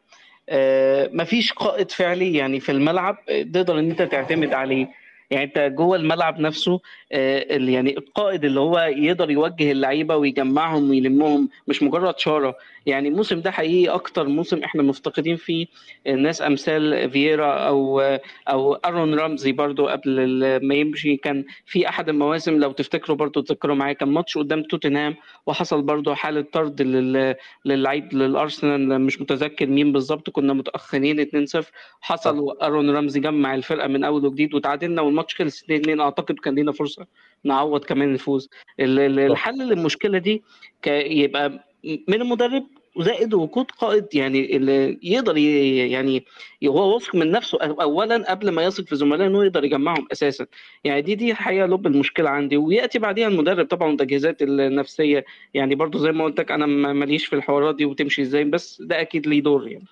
مفيش قائد فعلي يعني في الملعب تقدر إن أنت تعتمد عليه. يعني انت جوه الملعب نفسه آه، يعني القائد اللي هو يقدر يوجه اللعيبة ويجمعهم ويلمهم مش مجرد شارة. يعني الموسم ده حقيقي أكتر موسم إحنا مفتقدين فيه الناس أمثال فييرا أو أو أرون رامزي برضو قبل ما يمشي. كان في أحد المواسم لو تفتكروا برضو تذكروا معايا كان ماتش قدام توتنهام وحصل برضو حالة طرد لل- للعيب للأرسنال مش متذكر مين بالظبط كنا متأخرين 2-0 حصل وارون رامزي جمع الفرقة من أول وجديد وتعادلنا والماتش خلص 2-2 أعتقد كان لينا فرصة نعوض كمان الفوز. ال- ال- الحل للمشكلة دي يبقى من المدرب وزائد وجود قائد يعني اللي يقدر يعني هو واثق من نفسه اولا قبل ما يثق في زملائه إنه يقدر يجمعهم أساسا. يعني دي دي الحقيقة لب المشكلة عندي. ويأتي بعديها المدرب طبعا والتجهيزات النفسية. يعني برضو زي ما قلت لك أنا ما- ماليش في الحوارات دي وتمشي إزاي بس ده أكيد ليه دور يعني.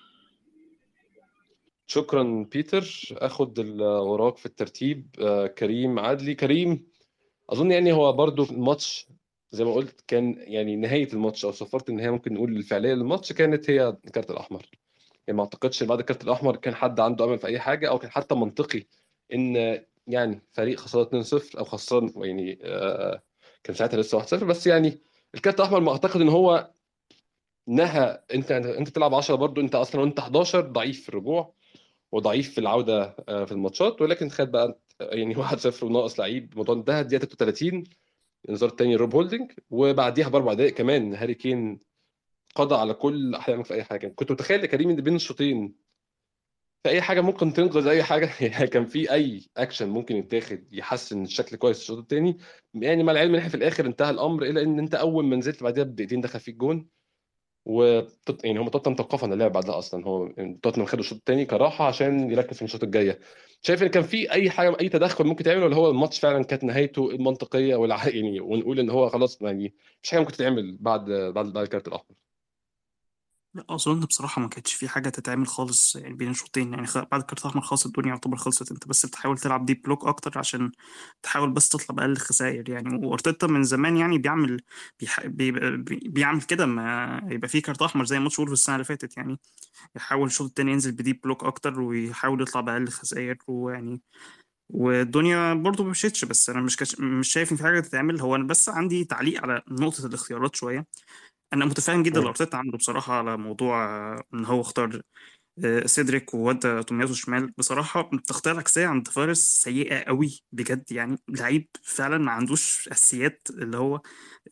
شكرا بيتر. اخد وراك في الترتيب. آه، كريم عدلي. كريم أظن يعني هو برضو الماتش زي ما قلت كان يعني نهاية الماتش أو صفاره النهاية ممكن نقول الفعلية للماتش كانت هي الكارت الأحمر. يعني ما أعتقدش بعد الكارت الأحمر كان حد عنده أمل في أي حاجة أو كان حتى منطقي إن يعني فريق خسران 2-0 أو خسران يعني آه، كان ساعتها لسه 1-0 بس يعني ال card الأحمر ما أعتقد إن هو نهى. أنت أنت تلعب 10 برضو أنت أصلا وانت 11 ضعيف في الرجوع وضعيف في العودة آه، في ال matches ولكن خد بقى يعني 1-0 وناقص لعيب الموضوع انتهى دقيقة 30 الانذار الثاني روب هولدنج وبعديها بأربع دقائق كمان هاري كين قضى على كل احلامك في أي حاجة. كنت متخيل كريم إن بين الشوطين في أي حاجة ممكن تنقذ أي حاجة؟ يعني كان في أي أكشن ممكن يتاخد يحسن الشكل كويس الشوط الثاني يعني مع العلم إن في الآخر انتهى الأمر إلى إن أنت أول ما نزلت بعدها بدقيقتين دخل فيك جول. و يعني هم توتنهام توقفوا عن اللعب بعدها أصلا. هو توتنهام خدوا الشوط الثاني كراحة عشان يركز في ال matches الجاية. شايف إن كان في أي حاجة أي تدخل ممكن تعمله ولا هو الماتش فعلا كانت نهايته المنطقية والع... يعني ونقول إن هو خلاص يعني مش حاجة ممكن تتعمل بعد بعد بعد ال card الأحمر. لا أظن بصراحة ما كانتش في حاجة تتعمل خالص يعني بين الشوطين. يعني بعد ال card الاحمر خلاص الدنيا يعتبر خلصت. أنت بس بتحاول تلعب deep block أكتر عشان تحاول بس تطلع بأقل خسائر يعني. وأرتيتا من زمان يعني بيعمل بيح... بي... بي... بيعمل كده. ما يبقى في card احمر زي ماتش وولفز السنة اللي فاتت يعني. يحاول الشوط التاني ينزل ب deep block أكتر ويحاول يطلع بأقل خسائر ويعني والدنيا برضه ما مشيتش. بس أنا مش. مش شايف إن في حاجة تتعمل. هو أنا بس عندي تعليق على نقطة الاختيارات شوية. أنا متفاهم جدا مم. لارتيتا عنده بصراحة على موضوع إن هو اختار آه، سيدريك وودى تومياسو شمال. بصراحة التغطية العكسية عند تافارس سيئة قوي بجد يعني. لعيب فعلا ما عندوش أساسيات اللي هو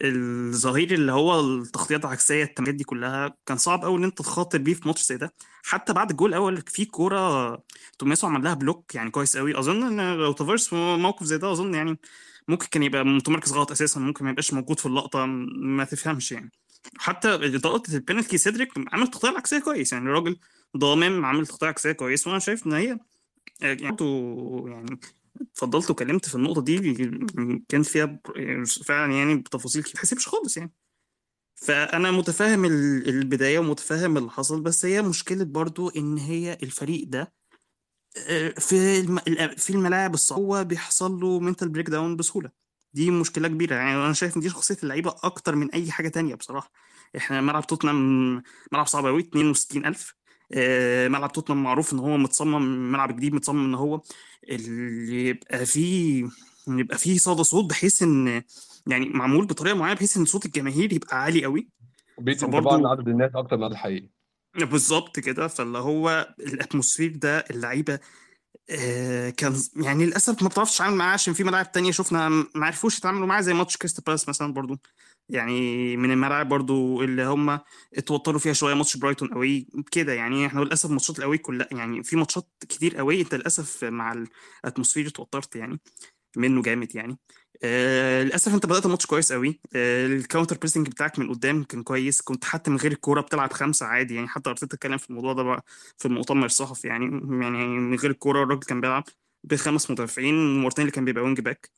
الظهير اللي هو التغطيات العكسية التمريرات دي كلها. كان صعب قوي إن أنت تخاطر بيه في ماتش زي ده. حتى بعد الجول الأول في كورة تومياسو عمل لها block يعني كويس قوي. أظن إن لو تافارس في موقف زي ده أظن يعني ممكن كان يبقى متمركز غلط أساسا. ممكن ما يبقاش موجود في اللقطة ما تفهمش يعني. حتى لقطة البينالتي سيدريك عمل تغطية العكسية كويس يعني الراجل ضامم عامل تغطية عكسية كويس وأنا شايف إن هي يعني برضه يعني اتفضلت واتكلمت في النقطة دي كان فيها فعلا يعني بتفاصيل كتير تحسبش خالص يعني فأنا متفاهم ال- البداية ومتفاهم اللي حصل بس هي مشكلة برضو إن هي الفريق ده آه، في. في الملاعب الصعبة هو بيحصل له mental breakdown بسهولة دي مشكلة كبيرة. يعني أنا شايف إن دي شخصية اللعيبة أكتر من أي حاجة تانية بصراحة. إحنا ملعب توتنهام ملعب صعب أوي 62000 آه، ملعب توتنهام معروف إن هو متصمم ملعب جديد متصمم إن هو اللي يبقى فيه يبقى فيه صدى صوت بحيث إن يعني معمول بطريقة معينة بحيث إن صوت الجماهير يبقى عالي فبرضه- انطباع ان عدد الناس أكتر من الحقيقي. بالظبط كده. فاللي هو ال atmosphere ده اللعيبة آه، كان يعني للأسف ما بتعرفش تتعامل معاه عشان في ملاعب تانية شفنا ما عرفوش يتعاملوا معاه زي ماتش كريستال بالاس مثلا برضو. يعني من الملاعب برضو اللي هم اتوتروا فيها شوية ماتش برايتون قوي كده. يعني إحنا للأسف matches القوي كلها يعني في matches كتير قوي أنت للأسف مع ال atmosphere اتوترت يعني منه جامد يعني. آه للأسف أنت بدأت الماتش كويس قوي ال counter pressing بتاعك من قدام كان كويس. كنت حتى من غير الكورة بتلعب خمسة عادي. يعني حتى أرتيتا اتكلم في الموضوع ده بقى في المؤتمر الصحفي. يعني يعني من غير الكورة الراجل كان بيلعب بخمس مدافعين ومارتينيلي كان بيبقى wing back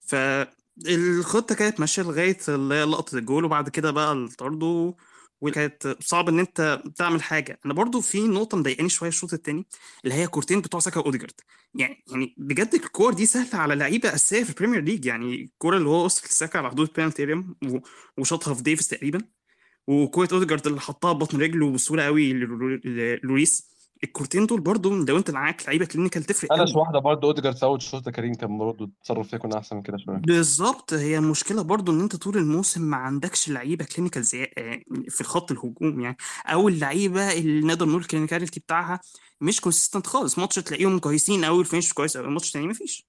فالخطة كانت ماشية لغاية اللي هي لقطه الجول وبعد كده بقى الطرد و- وكانت صعب إن أنت تعمل حاجة. أنا برضو في نقطة مضايقاني شوية الشوط الثاني اللي هي كورتين بتوع ساكا وأوديجارد. يعني يعني بجد الكور دي سهلة على لعيبة أساسية في البريمير ليج يعني الكورة اللي هو وصل لساكا على حدود البينالتي وشاطها في ديفيس تقريبا. وكورة أوديجارد اللي حطها ببطن رجله بسهولة قوي للو- للوريس الكورتين دول برضو لو انت معاك لعيبة clinical تفرق أنا قوي. واحدة برضه اوديجارد فاوت شوط كريم كان برضه التصرف فيها كنا أحسن من كده شوية. بالظبط هي المشكلة برضو إن أنت طول الموسم ما عندكش لعيبة clinical زي آه، في الخط الهجوم يعني. أو اللعيبة اللي نقدر نقول ال clinicality بتاعها مش consistent خالص. ماتش تلاقيهم كويسين قوي ال finish كويس قوي ماتش تاني مفيش.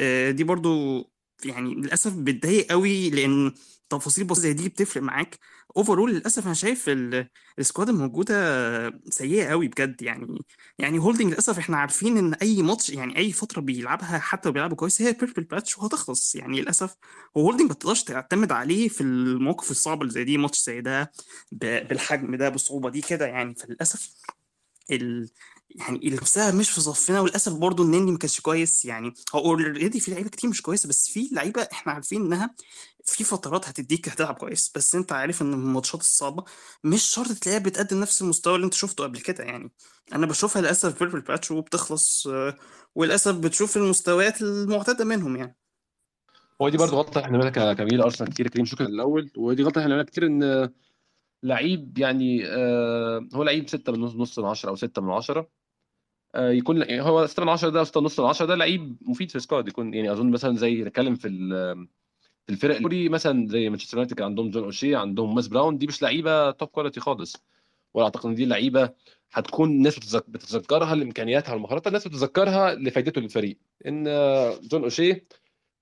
آه، دي برضو يعني للأسف بتضايق قوي لأن تفاصيل بسيطة زي دي بتفرق معاك overall للأسف أنا شايف ال- ال squad الموجودة سيئة قوي بجد يعني يعني هولدنج للأسف إحنا عارفين إن أي ماتش يعني أي فترة بيلعبها حتى لو بيلعبوا كويس هي purple patch وهتخلص يعني للأسف هو هولدنج ما تقدرش تعتمد عليه في المواقف الصعبة اللي زي دي ماتش زي ده بالحجم ده بالصعوبه دي كده يعني فللأسف. يعني نفسها مش في صفنا وللأسف برضو النني ما كانش كويس. يعني هو already في لعيبة كتير مش كويسة بس في لعيبة إحنا عارفين إنها في فترات هتديك هتلعب كويس. بس أنت عارف إن ال matches الصعبة مش شرط تلاقيها بتقدم نفس المستوى اللي أنت شفته قبل كده. يعني أنا بشوفها للأسف purple patch وبتخلص وللأسف بتشوف المستويات المعتادة منهم يعني. هو دي برضه غلطة إحنا بنعملها ك- كجمهور ارسنال كتير كريم شكرا الأول. ودي غلطة إحنا بنعملها كتير إن لعيب يعني آه هو لعيب 6 من نص نص من 10 أو 6 من 10 آه يكون يعني هو 6 من 10 ده 6 ونص من 10 ده لعيب مفيد في ال squad يكون يعني أظن مثلا زي نتكلم في في الفرق الكوري مثلا زي مانشستر يونايتد كان عندهم جون اوشي عندهم ويس براون دي مش لعيبة top quality خالص. ولا أعتقد إن دي لعيبة هتكون الناس بتتذك- بتتذكرها لإمكانياتها ومهاراتها الناس بتتذكرها لفائدته للفريق. إن آه، جون اوشي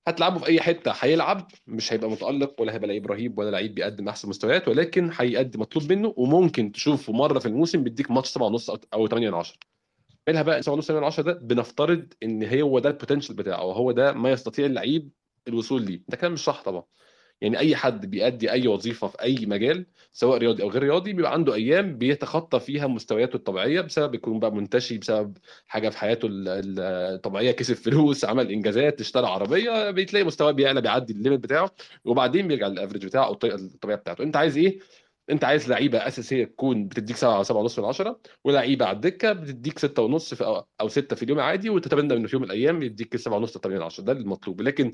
هتلعبه في أي حتة. هيلعب مش هيبقى متألق ولا هيبقى لعيب رهيب ولا لعيب بيقدم أحسن مستويات ولكن هيقدم مطلوب منه وممكن تشوفه مرة في الموسم بيديك ماتش 7 ونص أو أو 8 من 10 منها بقى 7 ونص 8 من 10 ده بنفترض إن هو ده ال potential بتاعه هو ده ما يستطيع اللعيب الوصول ليه. ده كلام مش صح طبعا. يعني أي حد بيأدي أي وظيفة في أي مجال سواء رياضي أو غير رياضي بيبقى عنده أيام بيتخطى فيها مستوياته الطبيعية بسبب يكون بقى منتشي بسبب حاجة في حياته ال- ال- الطبيعية كسب فلوس عمل إنجازات اشترى عربية بتلاقي مستواه بيعلى بيعدي الليمت بتاعه وبعدين بيرجع للافريج بتاعه أو الطبيعيه بتاعته. أنت عايز إيه؟ انت عايز لعيبة أساسية تكون بتديك 7 أو 7 ونص من 10 ولعيبة على الدكة بتديك 6 ونص في أو 6 في اليوم عادي وتتمنى انه في يوم من الأيام يديك 7 ونص 8 من 10 ده المطلوب. لكن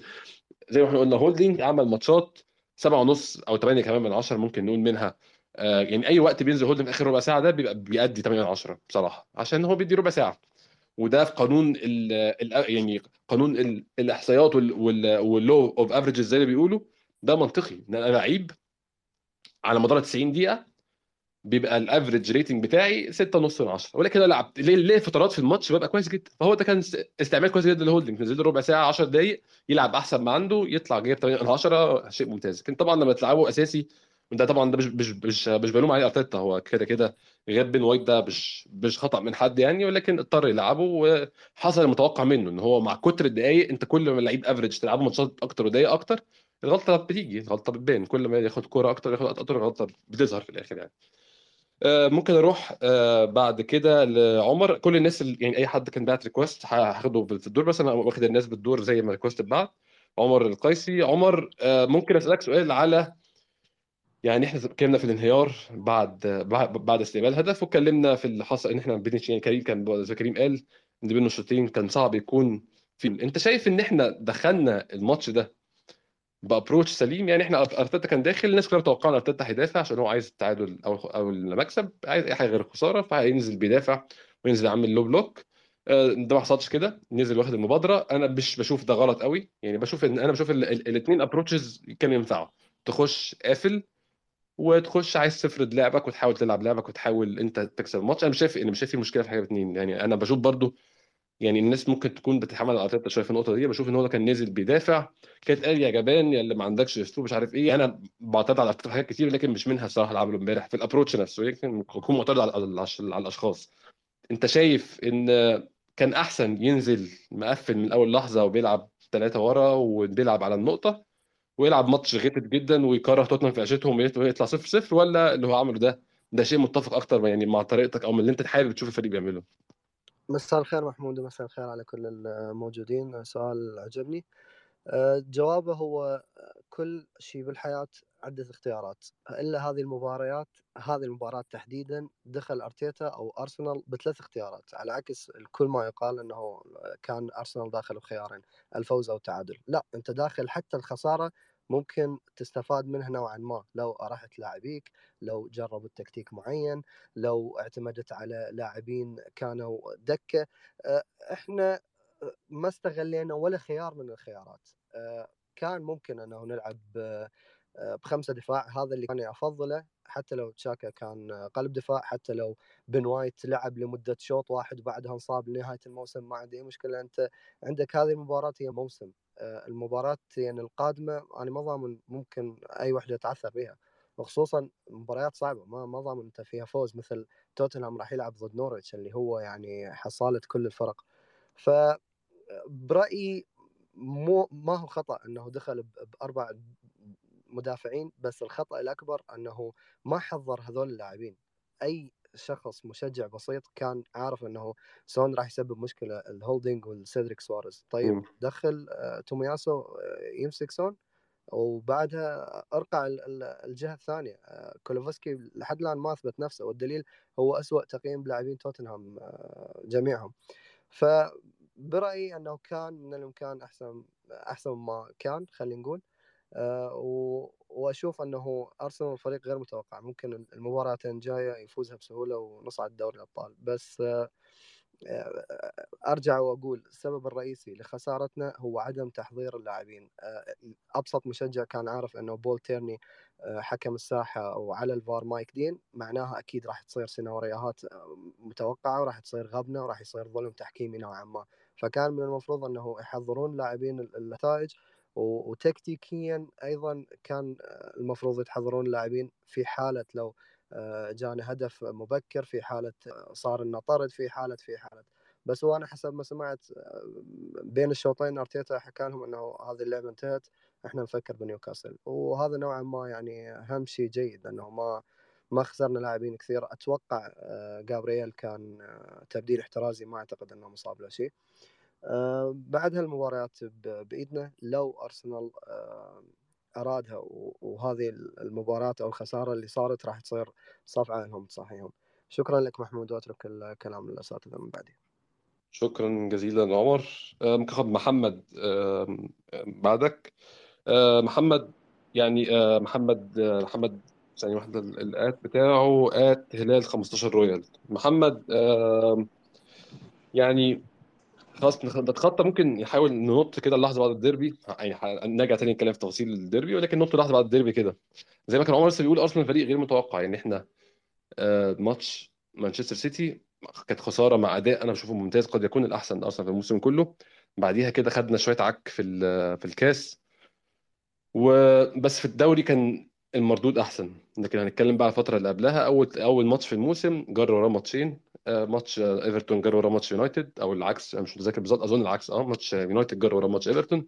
زي ما إحنا قلنا هولدنج عمل ماتشات سبعة ونص أو 8 كمان من 10 ممكن نقول منها. آه يعني أي وقت بينزل هولدنج آخر ربع ساعة ده بيبقى بيأدي 8 من 10 بصراحة عشان هو بيدي ربع ساعة. وده في قانون ال ال يعني قانون ال الإحصائيات وال law of averages زي ما بيقولوا. ده منطقي. إن أنا لعيب على مدار 90 دقيقة بيبقى ال average rating بتاعي 6 ونص من 10 ولكن أنا لعبت ليه ليه فترات في الماتش ببقى كويس جدا؟ فهو ده كان است- استعمال كويس جدا للهولدنج. نزل له ربع ساعة 10 دقائق يلعب أحسن ما عنده يطلع جايب 8 من 10 شيء ممتاز. لكن طبعا لما تلعبه أساسي وده طبعا ده مش مش مش مش بلوم عليه أرتيتا. هو كده كده غياب بين وايت ده مش مش خطأ من حد يعني ولكن اضطر يلعبه. وحصل المتوقع منه إن هو مع كتر الدقائق أنت كل ما اللعيب average تلعبه ماتشات أكتر ودقائق أكتر الغلطة بتيجي الغلطه بتبان. كل ما ياخد كورة أكتر ياخد أكتر الغلطة بتظهر في الآخر يعني. آه، ممكن أروح آه، بعد كده لعمر. كل الناس اللي يعني أي حد كان بعت request هاخده في الدور. بس أنا واخد الناس بالدور زي ما ال request اتبعت عمر القيسي. عمر آه، ممكن أسألك سؤال على يعني إحنا اتكلمنا في الانهيار بعد بعد استقبال هدف واتكلمنا في اللي حصل إن إحنا بين يعني كريم كان زي كريم قال إن بين الشوطين كان صعب يكون في أنت شايف إن إحنا دخلنا الماتش ده بأبروتش سليم. يعني إحنا أرتيتا كان داخل الناس كلها متوقعة إن أرتيتا هيدافع عشان هو عايز التعادل أو أو المكسب. عايز أي حاجة غير الخسارة فهينزل بيدافع وينزل يعمل لو بلوك آه، ده ما حصلش كده. نزل واخد المبادرة. أنا مش بشوف ده غلط قوي. يعني بشوف إن أنا بشوف الاثنين approaches كانوا ينفعوا. تخش قافل وتخش عايز تفرض لعبك وتحاول تلعب لعبك وتحاول أنت تكسب الماتش. أنا مش شايف أنا مش شايف في مشكلة في حاجة الاثنين يعني أنا بشوف برضو يعني الناس ممكن تكون بتتحمل على ارتيتا شوية في النقطة دي. بشوف إن هو كان نازل بيدافع كانت قال يا جبان يا اللي ما عندكش أسلوب مش عارف إيه. أنا بعترض على ارتيتا حاجات كتير لكن مش منها الصراحة اللي عمله إمبارح في ال approach نفسه. يمكن اكون معترض على على على الأشخاص. أنت شايف إن كان أحسن ينزل مقفل من أول لحظة وبيلعب ثلاثة ورا وبيلعب على النقطة ويلعب ماتش غتت جدا ويكره توتنهام في عيشتهم ويطلع 0 0 ولا اللي هو عمله ده ده شيء متفق أكتر يعني مع طريقتك أو من اللي أنت حابب تشوف الفريق بيعمله؟ مساء الخير محمود ومساء الخير على كل الموجودين. سؤال عجبني أه، جوابه هو كل شيء بالحياة عدة اختيارات. إلا هذه المباريات هذه المباراة تحديدا دخل أرتيتا أو أرسنال بثلاث اختيارات على عكس الكل ما يقال أنه كان أرسنال داخل بخيارين الفوز أو التعادل. لا أنت داخل حتى الخسارة ممكن تستفاد منها نوعا ما لو أرحت لاعبيك لو جربوا تكتيك معين لو اعتمدت على لاعبين كانوا دكة. أه، إحنا ما استغلينا ولا خيار من الخيارات. أه، كان ممكن أنه نلعب أه، بخمسة دفاع هذا اللي كان أفضله. حتى لو تشاكا كان قلب دفاع حتى لو بن وايت لعب لمدة شوط واحد وبعدها انصاب لنهاية الموسم ما عندي أي مشكلة أنت عندك هذه المباراة هي موسم. المباراة يعني القادمة أنا ما ضامن ممكن أي وحدة تعثر فيها وخصوصا مباريات صعبة ما ما ضامن أنت فيها فوز مثل توتنهام راح يلعب ضد نورwich اللي هو يعني حصالة كل الفرق. ف برأيي مو ما هو خطأ إنه دخل بأربع مدافعين بس الخطأ الأكبر إنه ما حضر هذول اللاعبين. أي شخص مشجع بسيط كان عارف إنه سون راح يسبب مشكلة الهولدنج والسيدريك سواريز. طيب مم. دخل آه، تومياسو آه، يمسك سون وبعدها أرقع ال- ال- الجهة الثانية. آه، كولوسيفسكي لحد الآن ما أثبت نفسه والدليل هو أسوأ تقييم بلاعبين توتنهام جميعهم. فبرايي إنه كان من الإمكان أحسن أحسن ما كان خلينا نقول. و- وأشوف أنه أرسنال فريق غير متوقع ممكن المباراه الجايه يفوزها بسهولة ونصعد دوري الأبطال. بس آه، آه، أرجع وأقول السبب الرئيسي لخسارتنا هو عدم تحضير اللاعبين. آه، أبسط مشجع كان عارف أنه بول تيرني حكم الساحة وعلى الفار مايك دين معناها أكيد راح تصير سيناريوهات متوقعة وراح تصير غبنة وراح يصير ظلم تحكيمي نوعا ما. فكان من المفروض أنه يحضرون لاعبين النتائج وتكتيكيا أيضا كان آه، المفروض يتحضرون اللاعبين في حالة لو آه، جانا هدف مبكر في حالة آه، صار لنا طرد في حالة في حالة. بس هو أنا حسب ما سمعت بين الشوطين أرتيتا حكى لهم إنه هذه اللعبة انتهت إحنا نفكر بنيوكاسل. وهذا نوعا ما يعني أهم شيء جيد إنه ما ما خسرنا لاعبين كثير. أتوقع جابرييل كان تبديل احترازي ما أعتقد إنه مصاب له شيء. بعد هالمباريات بإيدنا لو أرسنال آه، أرادها وهذه المباراة أو الخسارة اللي صارت راح تصير صفعة انهم تصحيهم شكرا لك محمود وأترك الكلام للاساتذه من بعدي. شكرا جزيلا عمر. آه، ممكن اخد محمد آه، آه، بعدك. آه، محمد يعني آه، محمد آه، محمد ثانية واحدة ال- ال at بتاعه at هلال 15 royal. محمد آه، يعني خلاص نتخطى ممكن نحاول ننط كده اللحظة بعد الديربي. يعني نرجع تاني نتكلم في تفاصيل الديربي ولكن ننط لحظة بعد الديربي كده. زي ما كان عمر لسه بيقول أرسنال فريق غير متوقع. يعني إحنا آه، ماتش مانشستر سيتي كانت خسارة مع أداء أنا بشوفه ممتاز. قد يكون الأحسن ارسنال في الموسم كله. بعديها كده خدنا شوية عك في في الكاس. وبس في الدوري كان المردود أحسن. لكن هنتكلم بقى على الفترة اللي قبلها. أول أول ماتش في الموسم جر وراه ماتشين. ماتش آه، إيفرتون جر وراه ماتش يونايتد أو العكس أنا مش متذكر بالظبط أظن العكس آه ماتش يونايتد جر وراه ماتش إيفرتون.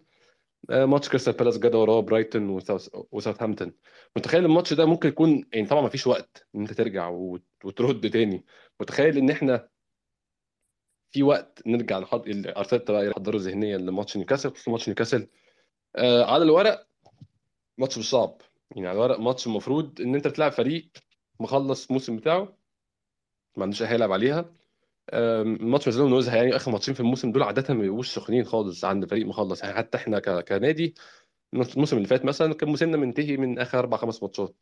آه، ماتش كريستال بالاس جر وراه برايتون وساوث وساوثهامبتون. متخيل الماتش ده ممكن يكون يعني طبعا ما فيش وقت إن أنت ترجع وت- وترد تاني. متخيل إن إحنا في وقت نرجع نحط ارتيتا بقى يحضروا ذهنيا لماتش نيوكاسل خصوصا ماتش نيوكاسل. آه على الورق ماتش مش صعب. يعني على الورق ماتش المفروض إن أنت بتلعب فريق مخلص الموسم بتاعه ما عندوش أي هيلعب عليها. الماتش نزلهم نوزها يعني آخر ماتشين في الموسم دول عادة ما بيبقوش سخنين خالص عند فريق مخلص. يعني حتى إحنا كنادي الموسم اللي فات مثلا كان موسمنا منتهي من آخر أربع خمس ماتشات.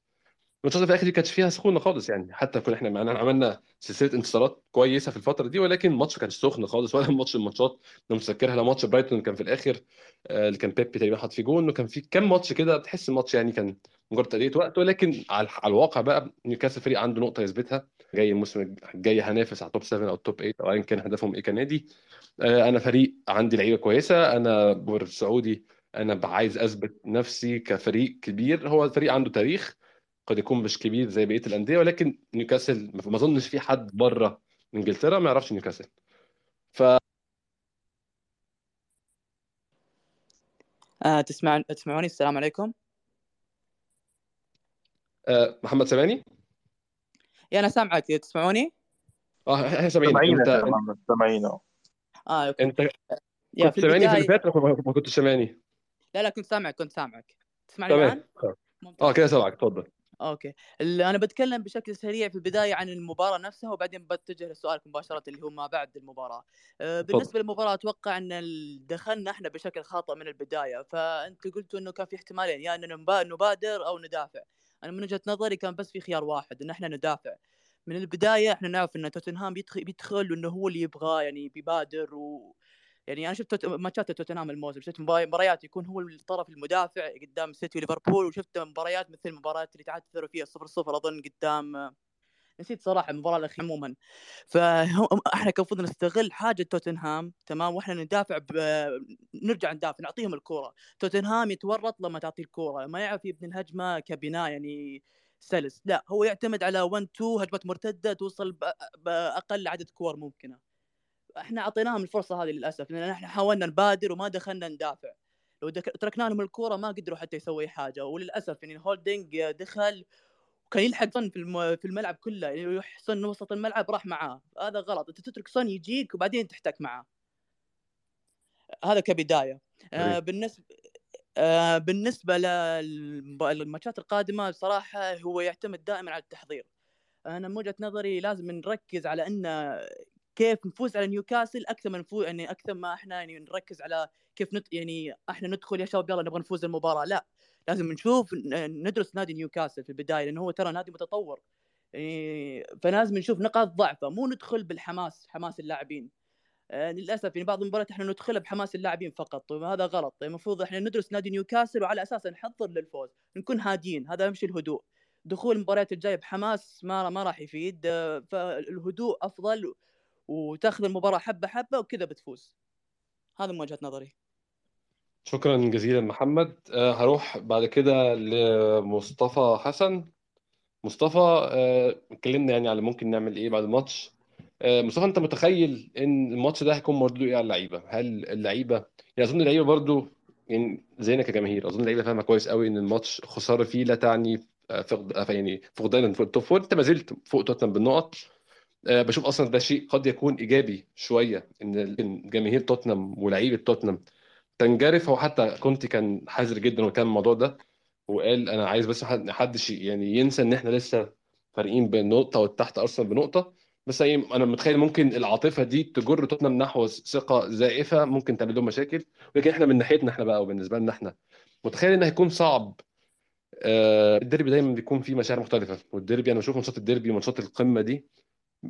الماتشات في الآخر دي كانتش فيها سخونة خالص يعني. حتى كنا إحنا معنا عملنا سلسلة انتصارات كويسة في الفترة دي ولكن الماتش ما كانش سخن خالص ولا ماتش الماتشات أنا متذكرها لا ماتش برايتون كان في الآخر آه، اللي كان بيبيه تقريبا حط فيه جون وكان في كام ماتش كده تحس الماتش يعني كان مجرد تأدية وقت ولكن على الواقع بقى نيوكاسل فريق عنده نقطة يثبتها جاي الموسم الجاي هنافس على top 7 أو top 8 أو ايا كان هدفهم إيه كنادي. آه، أنا فريق عندي لعيبة كويسة أنا بور سعودي أنا عايز أثبت نفسي كفريق كبير. هو الفريق عنده تاريخ قد يكون مش كبير زي بقية الأندية ولكن نيوكاسل ما أظنش في حد بره إنجلترا ما يعرفش نيوكاسل. ف آه تسمع تسمعوني؟ السلام عليكم. آه، محمد سامعني؟ يا أنا سامعك. تسمعوني؟ آه إحنا سامعينك سامعين. أنت يا محمد سامعين آه أوكي. أنت يا كنت سامعني في اللي فات ما كنتش سامعني. لا لا كنت سامعك كنت سامعك. تسمعني الآن؟ آه كده سامعك. اتفضل أوكي. أنا بتكلم بشكل سريع في البداية عن المباراة نفسها وبعدين بتجه لسؤالك مباشرة اللي هو ما بعد المباراة. آه، بالنسبة للمباراة أتوقع إن دخلنا إحنا بشكل خاطئ من البداية. فأنت قلت إنه كان في احتمالين يا إننا نبا- نبادر أو ندافع. أنا من وجهة نظري كان بس في خيار واحد إن إحنا ندافع. من البداية إحنا نعرف إن توتنهام بيدخل بيدخل وإنه هو اللي يبغى يعني بيبادر و يعني أنا شفت ماتشات توتنهام الموسم شفت مبا- مباريات يكون هو الطرف المدافع قدام سيتي وليفربول وشفت مباريات مثل المباريات اللي تعثروا فيها 0 0 أظن قدام نسيت صراحة المباراة الأخيرة عموما. فاحنا كان المفروض نستغل حاجة توتنهام تمام؟ وإحنا ندافع ب... نرجع ندافع نعطيهم الكوره توتنهام يتورط لما تعطيه الكوره ما يعرف يبني الهجمة كبناء يعني سلس. لا هو يعتمد على 1 2 هجمات مرتدة توصل. بأقل عدد كور ممكنة. إحنا أعطيناهم الفرصة هذه للأسف لأن إحنا حاولنا نبادر وما دخلنا ندافع. لو. تركنا لهم الكورة ما قدروا حتى يسوي حاجة وللأسف يعني هولدنج دخل وكان يلحق سون في الم... في الملعب كله يعني سون وسط الملعب راح معاه. هذا غلط أنت تترك سون يجيك وبعدين تحتك معاه. هذا كبداية. آه جميل بالنسبة آه بالنسبة للماتشات القادمة صراحة هو يعتمد دائما على التحضير. أنا من وجهة نظري لازم نركز على إن كيف نفوز على نيوكاسل أكثر من نفوز يعني أكثر ما إحنا يعني نركز على كيف نت يعني إحنا ندخل يا شباب يلا نبغى نفوز المباراة. لا لازم نشوف ندرس نادي نيوكاسل في البداية لأنه هو ترى نادي متطور. يعني فلازم نشوف نقاط ضعفه مو ندخل بالحماس حماس اللاعبين. آه، للأسف يعني بعض المباريات إحنا ندخلها بحماس اللاعبين فقط وهذا غلط. المفروض إحنا ندرس نادي نيوكاسل وعلى اساسه نحضر للفوز نكون هاديين هذا يمشي الهدوء. دخول المباريات الجاية بحماس ما ما راح يفيد. آه، فالهدوء أفضل وتاخذ المباراة حبة حبة وكذا بتفوز. هذا من وجهة نظري. شكرا جزيلا محمد. آه، هروح بعد كده لمصطفى حسن. مصطفى آه، اتكلمنا يعني على ممكن نعمل إيه بعد الماتش. آه، مصطفى أنت متخيل إن الماتش ده هيكون مردوده إيه على اللعيبة؟ هل اللعيبة يعني أظن اللعيبة برضو يعني زينا كجماهير أظن اللعيبة فاهمة كويس قوي إن الماتش خسارة فيه لا تعني فقد يعني فقدان ال top four. أنت ما زلت فوق توتنهام بالنقط. بشوف أصلا ده شيء قد يكون إيجابي شوية إن جماهير توتنهام ولاعيبة توتنهام تنجرف. هو حتى كونتي كان حذر جدا وكان الموضوع ده وقال أنا عايز بس حد- محدش يعني ينسى إن إحنا لسه فارقين بنقطة وتحت ارسنال بنقطة. بس أنا متخيل ممكن العاطفة دي تجر توتنهام نحو ثقة زائفة ممكن تعمل لهم مشاكل. ولكن إحنا من ناحيتنا إحنا بقى وبالنسبة لنا إحنا متخيل إن هيكون صعب آه، الديربي دايما بيكون فيه مشاعر مختلفة. والديربي أنا بشوف ماتشات الديربي وماتشات القمة دي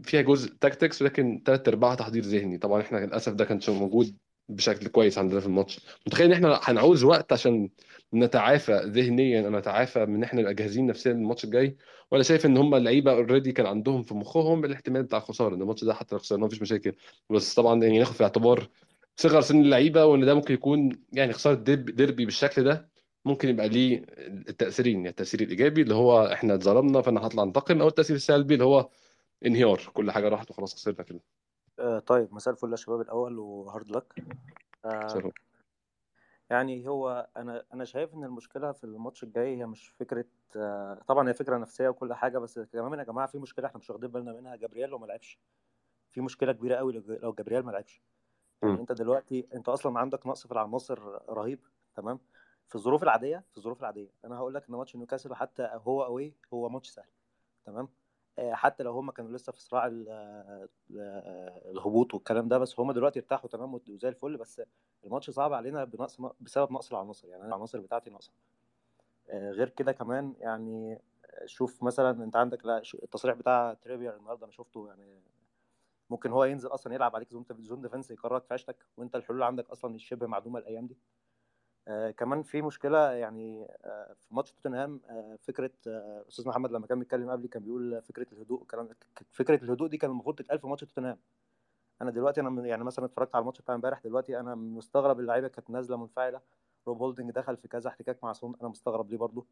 فيها جزء تاكتكس ولكن ثلاث أرباعها تحضير ذهني. طبعا إحنا للأسف ده كانش موجود بشكل كويس عندنا في الماتش. متخيل إن إحنا هنعوز وقت عشان نتعافى ذهنيا أو نتعافى من ان إحنا نبقى جاهزين نفسيا للماتش الجاي؟ ولا شايف إن هم اللعيبه already كان عندهم في مخهم الاحتمال بتاع الخساره إن الماتش ده حتى لو خسرناه مفيش مشاكل. بس طبعا يعني ناخد في اعتبار صغر سن اللعيبة وإن ده ممكن يكون يعني خسارة ديربي بالشكل ده ممكن يبقى ليه التأثيرين يعني التأثير الإيجابي اللي هو إحنا اتظلمنا فأنا هطلع انتقم أو التأثير السلبي اللي هو انهيار كل حاجة راحت وخلاص خسرنا كده آه طيب مساء الفل يا شباب الأول و hard luck. آه. يعني هو أنا أنا شايف إن المشكلة في الماتش الجاي هي مش فكرة آه طبعا هي فكرة نفسية وكل حاجة بس كمان يا جماعة في مشكلة إحنا مش واخدين بالنا منها جابرييل لو ما لعبش. في مشكلة كبيرة قوي لو- جابرييل ما لعبش. يعني. أنت دلوقتي أنت أصلا عندك نقص في العناصر رهيب تمام؟ في الظروف العادية في الظروف العادية. أنا هقول لك إن ماتش نيوكاسل حتى هو أوي هو ماتش سهل تمام؟ حتى لو هم كانوا لسه في صراع ال- آه، الهبوط والكلام ده بس هم دلوقتي ارتاحوا تمام وزي الفل بس الماتش صعب علينا بنقص بسبب نقص العناصر يعني العناصر بتاعتي ناقصة. آه، غير كده كمان يعني شوف مثلا أنت عندك لا التصريح بتاع تريبيير النهارده أنا شفته يعني ممكن هو ينزل أصلا يلعب عليك zone defence يكرهك في عيشتك وأنت الحلول عندك أصلا شبه معدومة الأيام دي. آه كمان في مشكلة يعني آه في ماتش توتنهام آه فكرة آه أستاذ محمد لما كان بيتكلم قبلي كان بيقول فكرة الهدوء والكلام ده ك- فكرة الهدوء دي كان المفروض تتقال في ماتش توتنهام. أنا دلوقتي أنا يعني مثلا اتفرجت على الماتش بتاع امبارح دلوقتي أنا مستغرب اللعيبة كانت نازلة منفعلة. روب هولدنج دخل في كذا احتكاك مع سون أنا مستغرب ليه برضو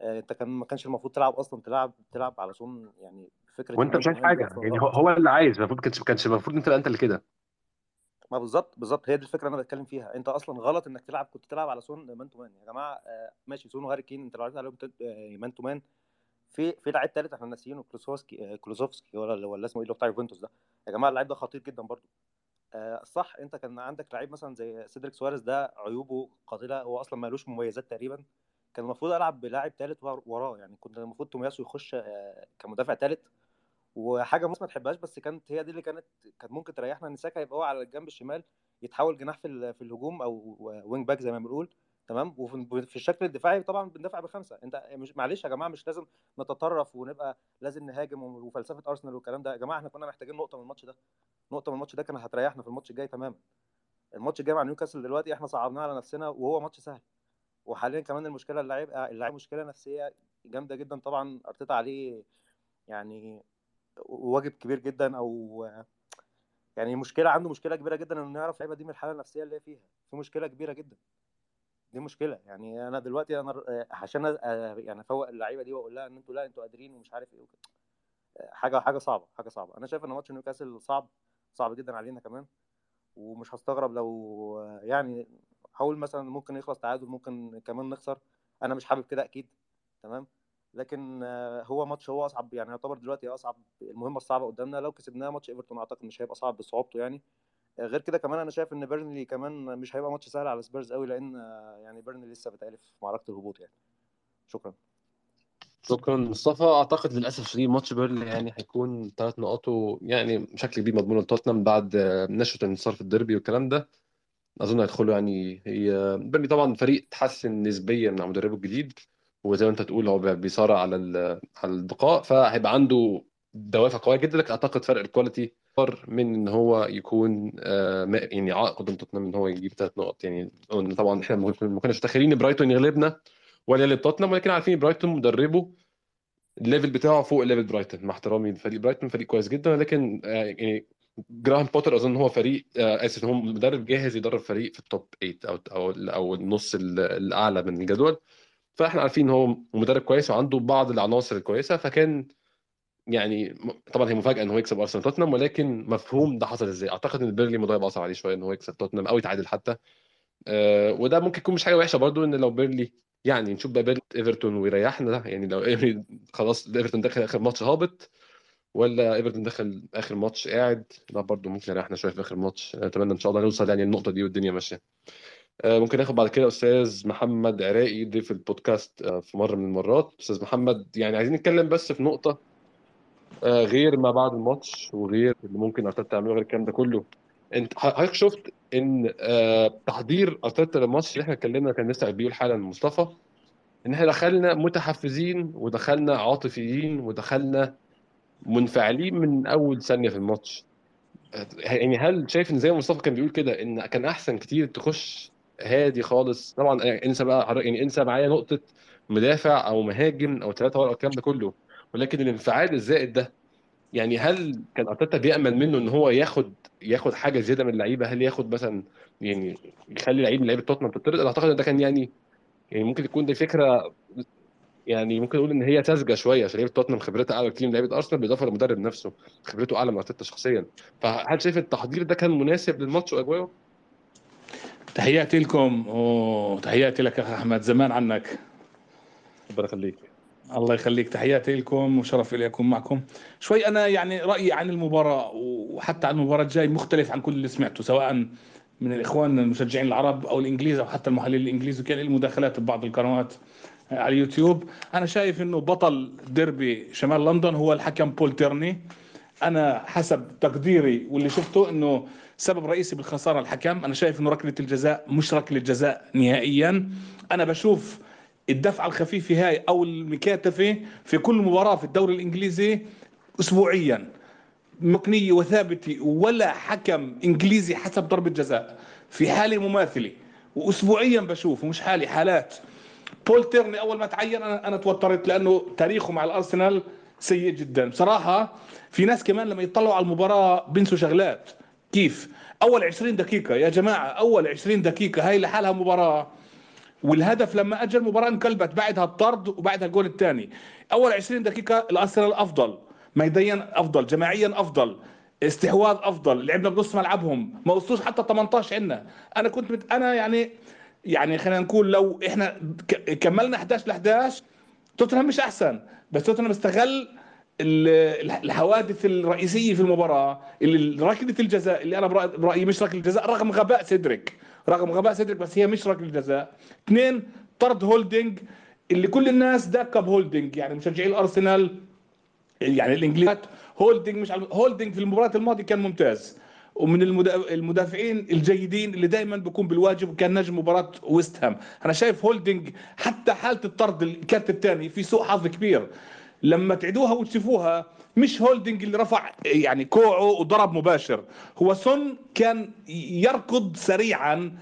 آه أنت كان ما كانش المفروض تلعب أصلا تلعب تلعب على سون يعني فكره وأنت مش عايز حاجة يعني هو هو اللي عايز المفروض كانش كانش المفروض أنت أنت اللي كده. ما بالظبط بالظبط هي دي الفكرة اللي أنا بتكلم فيها. أنت أصلا غلط إنك تلعب كنت تلعب على سون man to man. يا جماعة آه، ماشي سون وهاري كين أنت لو عايز عليهم آه، man to man في في لعيب ثالث إحنا ناسيينه كلوسيفسكي آه، كلوسيفسكي ولا ولا اسمه إيه اللي بتاع يوفنتوس ده. يا جماعة اللعيب ده خطير جدا برضو آه، صح أنت كان عندك لعيب مثلا زي سيدريك سواريز ده عيوبه قاتلة هو أصلا مالوش مميزات تقريبا. كان المفروض ألعب بلاعب ثالث وراه يعني كنت المفروض تومياسو يخش كمدافع ثالث وحاجة الناس ما تحبهاش بس كانت هي دي اللي كانت كانت ممكن تريحنا إن ساكا يبقى هو على الجنب الشمال يتحول جناح في في الهجوم أو wing back زي ما بنقول تمام؟ وفي في الشكل الدفاعي طبعا بندافع بخمسة. أنت مش معلش يا جماعة مش لازم نتطرف ونبقى لازم نهاجم وفلسفة أرسنال والكلام ده. يا جماعة إحنا كنا محتاجين نقطة من الماتش ده. نقطة من الماتش ده كانت هتريحنا في الماتش الجاي تماما. الماتش الجاي مع نيوكاسل دلوقتي إحنا صعبناه على نفسنا وهو ماتش سهل. وحاليا كمان المشكلة اللاعب اللاعب مشكلة نفسية جامدة جدا طبعا. أرتيتا عليه يعني واجب كبير جدا أو يعني مشكلة عنده مشكلة كبيرة جدا إنه يعرف اللعيبه دي من الحالة النفسية اللي هي فيها. في مشكلة كبيرة جدا. دي مشكلة. يعني أنا دلوقتي أنا آه، عشان أ- يعني أفوق اللعيبة دي وأقول لها إن أنتوا لا أنتوا قادرين ومش عارف إيه وكده آه، حاجة حاجة صعبة حاجة صعبة. أنا شايف إن ماتش نيوكاسل صعب صعب جدا علينا كمان. ومش هستغرب لو آه، يعني هقول مثلا ممكن يخلص تعادل ممكن كمان نخسر. أنا مش حابب كده أكيد. تمام؟ لكن آه، هو ماتش هو أصعب يعني يعتبر دلوقتي أصعب المهمة الصعبة قدامنا. لو كسبناه ماتش إيفرتون أعتقد مش هيبقى صعب بصعوبته يعني. آه، غير كده كمان أنا شايف إن بيرنلي كمان مش هيبقى ماتش سهل على سبيرز قوي لأن آه، يعني بيرنلي لسه بتلعب في معركة الهبوط يعني. شكرا. شكرا مصطفى. أعتقد للأسف الشديد ماتش بيرنلي يعني هيكون ثلاث نقاطه يعني بشكل كبير مضمون لتوتنهام بعد نشوة الانتصار في الديربي والكلام ده. أظن هيدخلوا يعني هي بيرنلي طبعا فريق تحسن نسبيا مع مدربه الجديد. وزي ما انت تقول هو بيصارع على على البقاء فهيبقى عنده دوافع قوية جدا لكن أعتقد فرق ال quality أكبر من إن هو يكون آه، يعني عائق قدام توتنهام إن هو يجيب ثلاث نقط. يعني طبعا إحنا ما كناش متخيلين برايتون يغلبنا ولا يغلب توتنهام ولكن عارفين برايتون مدربه ال level بتاعه فوق level برايتون. مع احترامي لفريق برايتون فريق كويس جدا لكن آه، يعني جراهام بوتر أظن هو فريق آه، آسف هو مدرب جاهز يدرب فريق في ال top 8 أو أو النص ال- الأعلى من الجدول. فاحنا عارفين إن هو مدرب كويس وعنده بعض العناصر الكويسة فكان يعني طبعا هي مفاجأة إن هو يكسب أرسنال توتنهام ولكن مفهوم ده حصل إزاي؟ أعتقد إن بيرنلي الموضوع يبقى اصعب عليه شوية إن هو يكسب توتنهام أو يتعادل حتى. آه، وده ممكن يكون مش حاجة وحشة برضو إن لو بيرنلي يعني نشوف بقى بيرنلي إيفرتون ويريحنا يعني لو خلاص إيفرتون دخل آخر ماتش هابط ولا إيفرتون دخل آخر ماتش قاعد لا برضو ممكن يريحنا شوية في آخر ماتش. أتمنى إن شاء الله نوصل يعني النقطه دي والدنيا ماشية. ممكن ناخد بعد كده أستاذ محمد عراقي ضيف البودكاست آه، في مرة من المرات. أستاذ محمد يعني عايزين نتكلم بس في نقطة آه، غير ما بعد الماتش وغير اللي ممكن أرتيتا تعمله غير الكلام ده كله. أنت حضرتك شفت إن آه، تحضير أرتيتا للماتش اللي إحنا اتكلمنا كان لسه بيقول حالا مصطفى إن إحنا دخلنا متحفزين ودخلنا عاطفيين ودخلنا منفعلين من أول ثانية في الماتش. يعني هل شايف إن زي مصطفى كان بيقول كده إن كان أحسن كتير تخش هادي خالص. طبعا يعني انسى بقى يعني انسى معايا نقطة مدافع أو مهاجم أو ثلاثة ورا الكلام ده كله. ولكن الانفعال الزائد ده يعني هل كان أرتيتا بيامل منه إن هو ياخد ياخد حاجة زيادة من اللعيبة؟ هل ياخد مثلا يعني يخلي لعيب من لعيبة توتنهام تطرد؟ أنا أعتقد إن ده كان يعني يعني ممكن تكون دي فكرة يعني ممكن نقول إن هي ساذجة شوية عشان لعيبة توتنهام خبرتها أعلى كتير من لعيبة أرسنال بالإضافة للمدرب نفسه خبرته أعلى من أرتيتا شخصيا. فهل شايف التحضير ده كان مناسب للماتش وأجواءه؟ تحياتي لكم وتحياتي لك يا أحمد زمان عنك. ربنا يخليك. الله يخليك. تحياتي لكم وشرف لي أكون معكم. شوي أنا يعني رأيي عن المباراة وحتى عن المباراة الجاي مختلف عن كل اللي سمعته سواء من الإخوان المشجعين العرب أو الإنجليز أو حتى المحللين الإنجليز وكان المداخلات ببعض القنوات على اليوتيوب. أنا شايف إنه بطل ديربي شمال لندن هو الحكم بول تيرني. أنا حسب تقديري واللي شفته إنه سبب رئيسي بالخسارة الحكم أنا شايف إنه ركلة الجزاء مش ركلة جزاء نهائيا. أنا بشوف الدفعه الخفيفه هاي أو المكاتفة في كل مباراة في الدوري الإنجليزي اسبوعيا. مقنية وثابتة ولا حكم إنجليزي حسب ضربة جزاء. في حالة مماثلة واسبوعيا بشوف مش حالي حالات. بول تيرني أول ما تعين أنا أنا توترت لأنه تاريخه مع الأرسنال سيء جدا. بصراحة في ناس كمان لما يطلعوا على المباراة بنسوا شغلات. كيف؟ أول 20 دقيقة يا جماعة أول 20 دقيقة هاي لحالها مباراة. والهدف لما اجى المباراه انقلبت بعدها الطرد وبعدها الجول الثاني. أول 20 دقيقة الأرسنال أفضل ميدانيا أفضل جماعيا أفضل استحواذ أفضل لعبنا بنص ملعبهم ما وصلوش حتى 18 عندنا. أنا كنت مت... أنا يعني يعني خلينا نقول لو إحنا ك... كملنا 11 ل 11 توتنهام مش أحسن بس توتنهام استغل الحوادث الرئيسية في المباراة اللي ركله الجزاء اللي أنا برأيي مش ركله الجزاء رغم غباء سيدريك. رغم غباء سيدريك بس هي مش ركله جزاء اثنين طرد هولدنج اللي كل الناس داقة بهولدنج يعني مشجعي الأرسنال يعني الإنجليز هولدنج مش هولدنج في المباراة الماضية كان ممتاز. ومن المدافعين الجيدين اللي دائما بيكون بالواجب وكان نجم مباراة ويست هام. أنا شايف هولدنج حتى حالة الطرد الكارت الثاني في سوء حظ كبير. لما تعيدوها وتشوفوها مش هولدنج اللي رفع يعني كوعه وضرب مباشر. هو سون كان يركض سريعا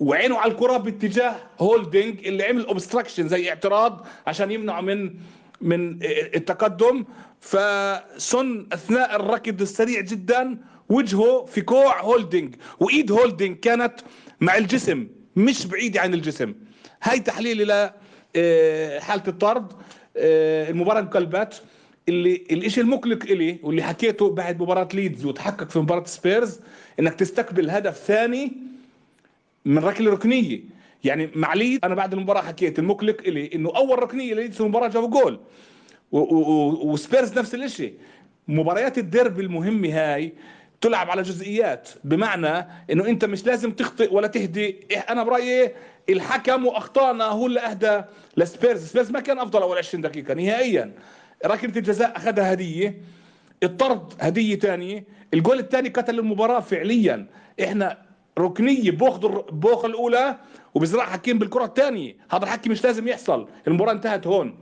وعينه على الكرة باتجاه هولدنج اللي عمل obstruction زي اعتراض عشان يمنعه من من التقدم. فسون أثناء الركض السريع جدا وجهه في كوع هولدنج. وإيد هولدنج كانت مع الجسم مش بعيدة عن الجسم. هاي تحليلي ل حالة الطرد. المباراة انقلبت. اللي الشيء المقلق إلي واللي حكيته بعد مباراة ليدز وتحقق في مباراة سبيرز إنك تستقبل هدف ثاني من ركلة ركنية. يعني مع ليدز أنا بعد المباراة حكيت المقلق إلي إنه أول ركنية ليدز في المباراة جابوا جول. وسبيرز نفس الشيء مباريات الديربي المهمة هاي تلعب على جزئيات بمعنى إنه أنت مش لازم تخطئ ولا تهدي. أنا برأيي الحكم واخطائنا هو اللي أهدى لسبيرز. سبيرز ما كان أفضل أول 20 دقيقة نهائيا. ركله الجزاء أخذها هدية. الطرد هدية ثانية الجول الثاني قتل المباراة فعليا. إحنا ركنية باخذ باخذ الأولى وبزرع حكيمي بالكرة الثانية هذا الحكي مش لازم يحصل. المباراة انتهت هون.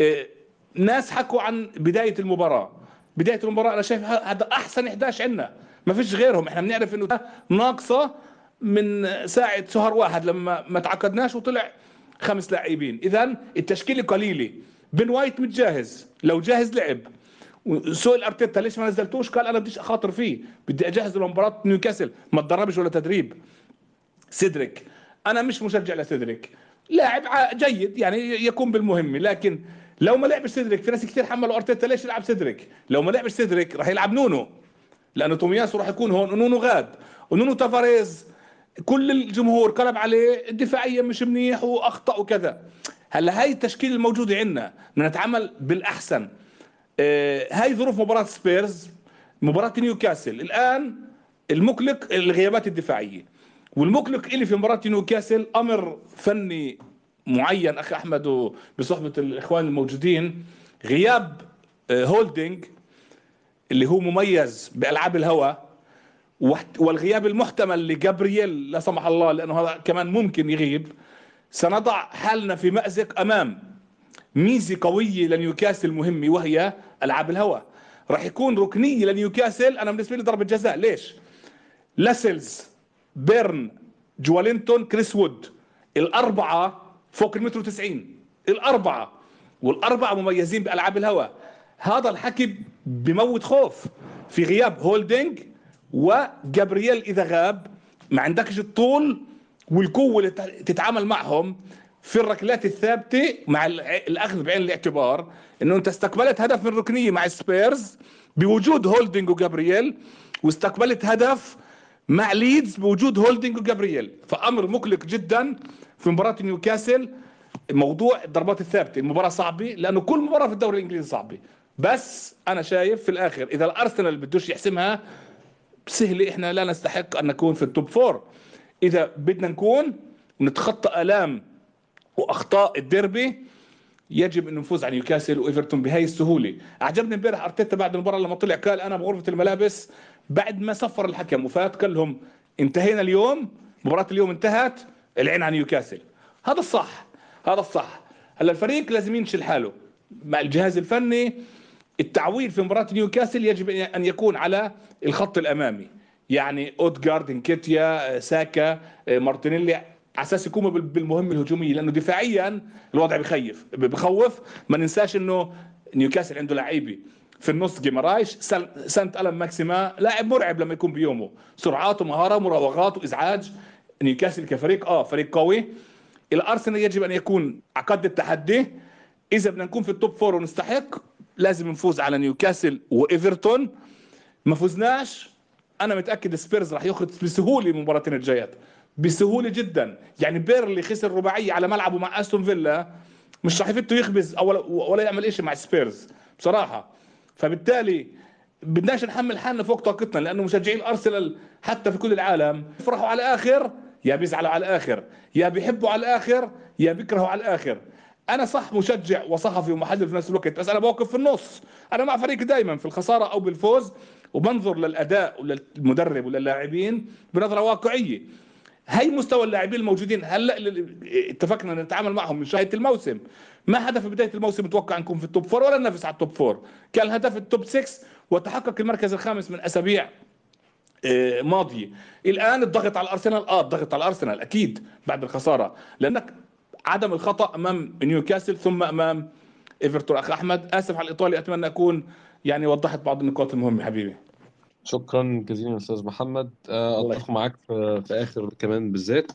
إيه ناس حكوا عن بداية المباراة. بداية المباراة أنا شايف هذا أحسن 11 عندنا. ما فيش غيرهم. إحنا بنعرف إنه ناقصة من ساعة شهر واحد لما ما تعاقدناش وطلع خمس لاعبين. اذا التشكيله قليلة. بن وايت متجهز. لو جاهز لعب. سؤال ارتيتا ليش ما نزلتوش؟ قال أنا بديش أخاطر فيه. بدي أجهز لمباراه نيوكاسل. ما تدربش ولا تدريب. سيدريك. أنا مش مشجع لسيدريك. لاعب جيد. يعني يكون بالمهمة. لكن لو ما لعبش سيدريك في ناس كثير حملوا أرتيتا ليش يلعب سيدريك؟ لو ما لعبش سيدريك راح يلعب نونو. لأنه تومياسو راح يكون هون ونونو غاب ونونو تافاريز. كل الجمهور قلب عليه الدفاعيا مش منيح وأخطأ وكذا. هلأ هاي التشكيله الموجوده عندنا بدنا نتعامل بالأحسن. آه هاي ظروف مباراة سبيرز مباراة نيوكاسل. الآن المقلق الغيابات الدفاعية. والمقلق اللي في مباراة نيوكاسل أمر فني معين أخي أحمد بصحبة الإخوان الموجودين. غياب هولدنج اللي هو مميز بألعاب الهواء. والغياب المحتمل لجابرييل لا سمح الله لأنه هذا كمان ممكن يغيب. سنضع حالنا في مأزق أمام ميزة قوية لنيوكاسل مهمة وهي ألعاب الهواء. راح يكون ركنية لنيوكاسل أنا بالنسبة لي ضربة جزاء. ليش؟ لاسلز بيرن جوالينتون كريس وود. الأربعة فوق المتر 90 الأربعة. والأربعة مميزين بألعاب الهواء. هذا الحكي بموت خوف. في غياب هولدنج وجابرييل إذا غاب ما عندكش الطول والقوة اللي تتعامل معهم في الركلات الثابتة مع الأخذ بعين الاعتبار إنه أنت استقبلت هدف من ركنية مع سبيرز بوجود هولدنج وجابرييل واستقبلت هدف مع ليدز بوجود هولدنج وجابرييل. فأمر مقلق جدا في مباراة نيوكاسل موضوع الضربات الثابتة. المباراة صعبة لأنه كل مباراة في الدوري الإنجليزي صعبة. بس أنا شايف في الآخر إذا الأرسنال بدوش يحسمها سهله إحنا لا نستحق أن نكون في ال top four إذا بدنا نكون نتخطى آلام وأخطاء الديربي يجب أن نفوز على نيوكاسل وإيفرتون بهاي السهولة. أعجبني امبارح أرتيتا بعد المباراة لما طلع قال أنا بغرفة الملابس بعد ما صفر الحكم وفات قال لهم انتهينا اليوم مباراة اليوم انتهت العين على نيوكاسل. هذا الصح هذا الصح. هلا الفريق لازم يلم شمل حاله مع الجهاز الفني التعويل في مباراة نيوكاسل يجب أن يكون على الخط الأمامي. يعني اودجارد إنكيتيا ساكا مارتينيلي على أساس يقوموا بالمهمة الهجومية. لأنه دفاعيا الوضع بخيف بخوف. ما ننساش إنه نيوكاسل عنده لعيبة في النص جيمارايش سان ماكسيمان لاعب مرعب لما يكون بيومه. سرعات ومهارة مراوغات وإزعاج. نيوكاسل كفريق آه فريق قوي. الأرسنال يجب أن يكون على قد التحدي. إذا بدنا نكون في ال top four ونستحق لازم نفوز على نيوكاسل وإيفرتون. ما فزناش. أنا متأكد سبيرز راح يخرج بسهولة المباراتين الجايات. بسهولة جدا. يعني بيرنلي خسر رباعية على ملعبه مع أستون فيلا. مش راح فيه يخبز أو ولا يعمل شيء مع سبيرز بصراحة. فبالتالي بدناش نحمل حالنا فوق طاقتنا لأنه مشجعين أرسنال حتى في كل العالم. يفرحوا على الآخر. يا بيزعلوا على الآخر. يا بيحبوا على الآخر. يا بيكرهوا على الآخر. أنا صح مشجع وصحفي ومحلل في نفس الوقت بس أنا بوقف في النص. أنا مع فريق دائما في الخسارة أو بالفوز وبنظر للأداء وللمدرب وللاعبين بنظرة واقعية. هي مستوى اللاعبين الموجودين هلأ اتفقنا نتعامل معهم منشان هاد الموسم. ما هدف بداية الموسم متوقع نكون في ال top four ولا ننافس على ال top four كان الهدف ال top 6 وتحقق المركز الخامس من أسابيع ماضية. الآن الضغط على الأرسنال آه الضغط على الأرسنال أكيد بعد الخسارة. لأنك عدم الخطأ أمام نيوكاسل ثم أمام إيفرتون. أخ أحمد آسف على الإطالة أتمنى أكون يعني وضحت بعض النقاط المهمة حبيبي. شكرا جزيلا أستاذ محمد. أتفق معاك في, في آخر كمان بالذات.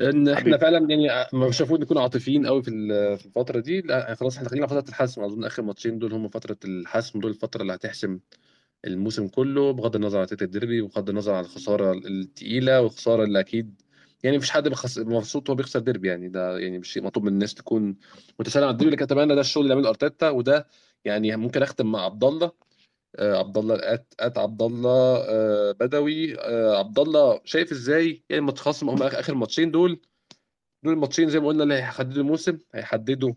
إن إحنا. فعلا يعني مش المفروض نكون عاطفيين قوي في ال- في الفترة دي. لا خلاص إحنا داخلين على فترة الحسم. أظن آخر ماتشين دول هم فترة الحسم دول الفترة اللي هتحسم الموسم كله بغض النظر عن نتيجه الديربي وبغض النظر عن الخسارة الثقيله والخسارة اللي أكيد يعني مفيش حد بخس- مبسوط وهو بيخسر ديربي يعني ده يعني مش شيء مطلوب من الناس تكون متسالمه على الديربي لكن أتمنى ده الشغل اللي يعمله أرتيتا وده يعني ممكن أختم مع عبد الله آه، عبد الله ات ات عبد الله آه، بدوي آه، عبد الله شايف إزاي يعني الماتش خاص هم آخر ماتشين دول؟ دول الماتشين زي ما قلنا اللي هيحددوا الموسم هيحددوا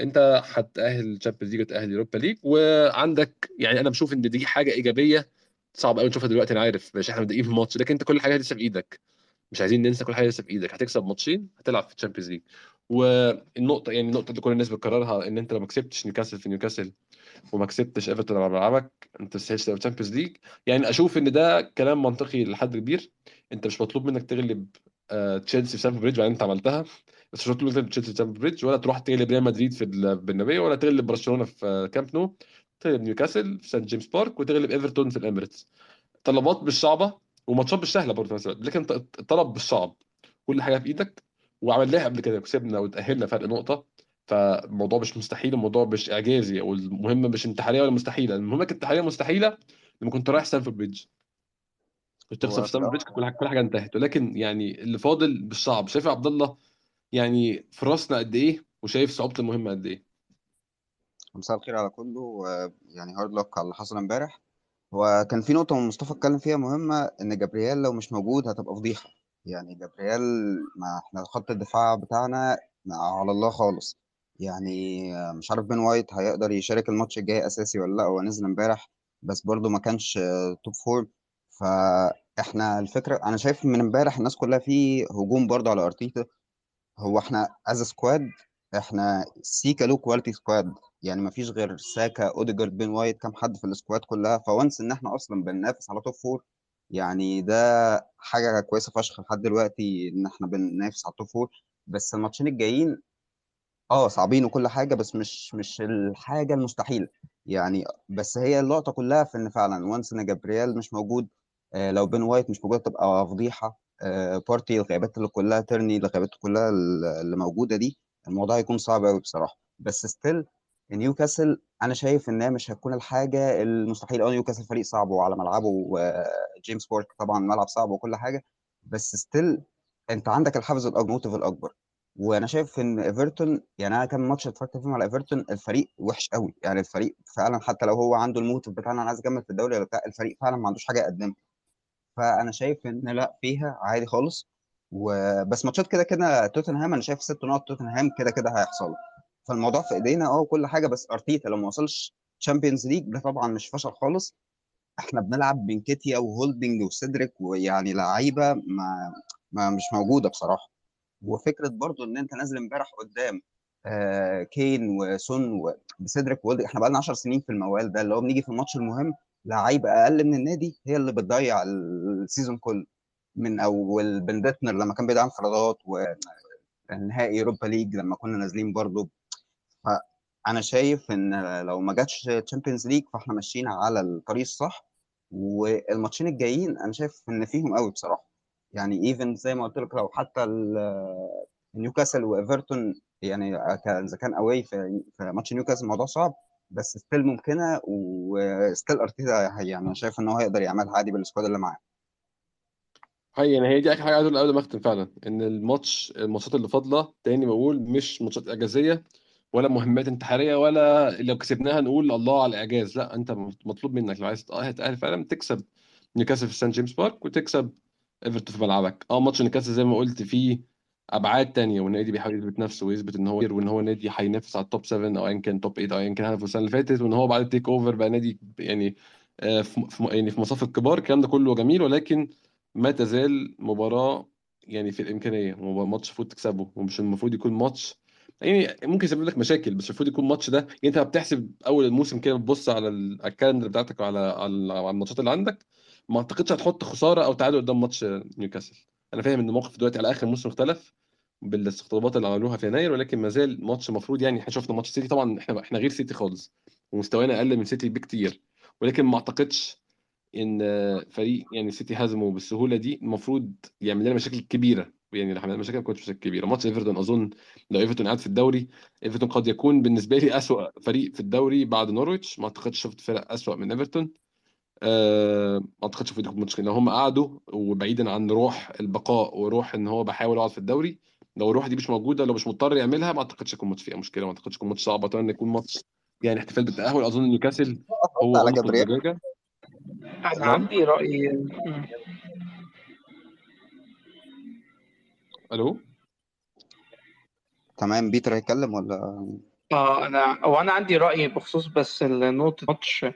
أنت هتأهل تشامبيونز ليج هتأهل يوروبا ليج وعندك يعني أنا بشوف إن دي حاجة إيجابية صعب قوي نشوفها دلوقتي أنا عارف مش إحنا بادئين في ماتش لكن أنت كل حاجة لسه في إيدك. مش عايزين ننسى كل حاجة لسه في إيدك. هتكسب ماتشين هتلعب في ال Champions League والنقطة يعني النقطة اللي كل الناس بتكررها إن أنت لو ما كسبتش نيوكاسل في نيوكاسل وما كسبتش إيفرتون على ملعبك أنت تستاهل تبقى Champions League يعني أشوف إن ده كلام منطقي لحد كبير. أنت مش مطلوب منك تغلب آه، تشيلسي في ستامفورد بريدج بعدين أنت عملتها. بس مش مطلوب منك تشيلسي في ستامفورد بريدج ولا تروح تغلب ريال مدريد في البرنابيو ولا تغلب برشلونة في آه، كامب نو تغلب نيوكاسل في سان جيمس بارك وتغلب ايفرتون في الاميريتس طلبات مش صعبة. وماتشات مش سهلة برضه في الوقت. لكن الطلب مش صعب كل حاجة في إيدك. وعملناها قبل كده كسبنا وتأهلنا فرق نقطة. فالموضوع مش مستحيل الموضوع مش إعجازي أو المهمه مش انتحارية ولا مستحيلة. المهمه كانت انتحارية مستحيلة لما كنت رايح ستامفورد بريدج. كنت تخسر هو في في ستامفورد بريدج كل حاجة كل حاجة انتهت. ولكن يعني اللي فاضل بالصعب. شايف يا عبد الله يعني فرصنا قد إيه؟ وشايف صعوبة المهمه قد إيه؟ مساء الخير على كله. ويعني hard luck على اللي حصل امبارح. هو كان في نقطة مصطفى اتكلم فيها مهمة إن جابرييل لو مش موجود هتبقى فضيحة. يعني جابرييل ما إحنا خط الدفاع بتاعنا على الله خالص. يعني مش عارف بين وايت هيقدر يشارك الماتش الجاي أساسي ولا لأ هو نزل إمبارح بس برضه ما كانش top form فإحنا الفكرة أنا شايف من إمبارح الناس كلها في هجوم برضه على أرتيتا. هو إحنا از سكواد إحنا سيكا لو كواليتي سكواد يعني ما فيش غير ساكا اوديجارد بين وايت كام حد في السكواد كلها. فوانس إن إحنا أصلا بننافس على توب فور يعني ده حاجة كويسة فشخ لحد دلوقتي إن إحنا بننافس على التوب فور بس الماتشين الجايين آه صعبين وكل حاجة بس مش مش الحاجة المستحيلة. يعني بس هي اللقطة كلها في إن فعلا وانس إن جابرييل مش موجود آه لو بين وايت مش موجود تبقى فضيحة. آه بارتي الغيابات اللي كلها ترني الغيابات كلها اللي موجودة دي الموضوع هيكون صعب قوي بصراحة. بس still نيوكاسل أنا شايف ان هي مش هتكون الحاجة المستحيلة. آه نيوكاسل فريق صعب وعلى ملعبه وجيمس بارك طبعا ملعب صعب وكل حاجة. بس still أنت عندك الحافز ال motive الأكبر. وأنا شايف إن إيفرتون يعني أنا كام ماتش اتفرجت فيهم على إيفرتون الفريق وحش قوي. يعني الفريق فعلا حتى لو هو عنده ال motive بتاع أنا أنا عايز أكمل في الدوري ولا بتاع الفريق فعلا ما عندوش حاجة يقدمها. فأنا شايف إن لأ فيها عادي خالص. وبس ماتشات كده كده توتنهام أنا شايف ست نقط توتنهام كده كده هيحصل فالموضوع في إيدينا آه وكل حاجة بس أرتيتا لو ما وصلش Champions League ده طبعا مش فشل خالص. إحنا بنلعب بنكيتيا وهولدينج وسيدريك ويعني لعيبة ما, ما مش موجودة بصراحة. وفكرة برضو إن أنت نازل إمبارح قدام آه كين وسون بسيدريك وهولدينج إحنا بقالنا 10 سنين في الموال ده اللي هو بنيجي في الماتش المهم لعيبة أقل من النادي هي اللي بتضيع ال season كله. من أول بندتنر لما كان بيضيع انفرادات ونهائي Europa League لما كنا نازلين برضو فأنا شايف إن لو ما جاتش Champions League فإحنا ماشيين على الطريق الصح والماتشين الجايين أنا شايف إن فيهم قوي بصراحة. يعني even زي ما قلت لك لو حتى نيوكاسل وايفرتون يعني إذا كان away في, ماتش نيوكاسل الموضوع صعب بس still ممكنة و still أرتيتا يعني أنا شايف إن هو هيقدر يعملها عادي بال squad اللي معاه. هي يعني هي دي آخر حاجة عايز أقولها قبل ما أختم فعلا إن الماتش الماتشات اللي فاضلة تاني بقول مش ماتشات اعجازيه ولا مهمات انتحارية ولا لو كسبناها نقول الله على الإعجاز. لا أنت مطلوب منك. لو عايز تتاهل فعلا. تكسب نيوكاسل في سان جيمس بارك وتكسب إيفرتون في ملعبك. أه ماتش نيوكاسل زي ما قلت فيه أبعاد تانية والنادي بيحاول يثبت نفسه ويثبت إن هو وإن هو نادي هينافس على ال top 7 أو ايا كان top 8 أو ايا كان هدفه السنة اللي فاتت وإن هو بعد ال takeover بقى نادي يعني آه في يعني في مصاف الكبار. الكلام ده كله جميل ولكن ما تزال مباراة يعني في الإمكانية. ماتش المفروض تكسبه ومش المفروض يكون ماتش يعني ممكن يسبب لك مشاكل بس المفروض يكون الماتش ده يعني انت بتحسب أول الموسم كده بتبص على ال calendar بتاعتك وعلى على الماتشات اللي عندك. ما أعتقدش هتحط خسارة أو تعادل قدام ماتش نيوكاسل. أنا فاهم إن الموقف دلوقتي على آخر موسم اختلف بالاستقطابات اللي عملوها في يناير ولكن ما زال ماتش المفروض يعني إحنا شفنا ماتش سيتي طبعا إحنا إحنا غير سيتي خالص ومستوانا أقل من سيتي بكتير. ولكن ما أعتقدش إن فريق يعني سيتي هزمه بالسهولة دي المفروض يعمل لنا مشاكل كبيرة. يعني لو عملنا مشاكل ما كنتش مشاكل كبيرة. ماتش إيفرتون أظن لو إيفرتون قاعد في الدوري إيفرتون قد يكون بالنسبة لي أسوأ فريق في الدوري بعد نورويتش. ما أعتقدش شفت فرق أسوأ من إيفرتون. أه ما أعتقدش في ماتش لو هم قعدوا وبعيدا عن روح البقاء وروح إن هو بحاول اقعد في الدوري لو الروح دي مش موجودة لو مش مضطر يعملها ما أعتقدش يكون ماتش فيها مشكلة. ما أعتقدش يكون ماتش صعب. أتمنى يكون ماتش يعني احتفال بالتأهل. أظن نيوكاسل هو على جبريل أنا نعم؟ عندي رأي. ألو؟ تمام بيتر هيتكلم ولا؟ آه أنا وأنا عندي رأي بخصوص بس النقطة ماتش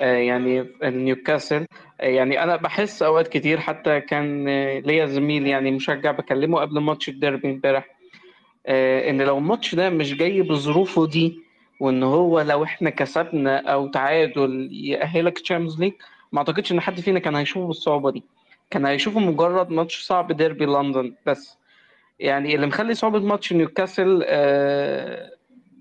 آه، يعني نيوكاسل آه، يعني أنا بحس أوقات كتير حتى كان آه، ليا زميل يعني مشجع بكلمه قبل ماتش الديربي امبارح آه، إن لو الماتش ده مش جاي بظروفه دي وإن هو لو إحنا كسبنا أو تعادل يأهلك Champions League ما أعتقدش إن حد فينا كان هيشوفه بالصعوبة دي. كان هيشوفه مجرد ماتش صعب ديربي لندن بس. يعني اللي مخلي صعوبة ماتش نيوكاسل آه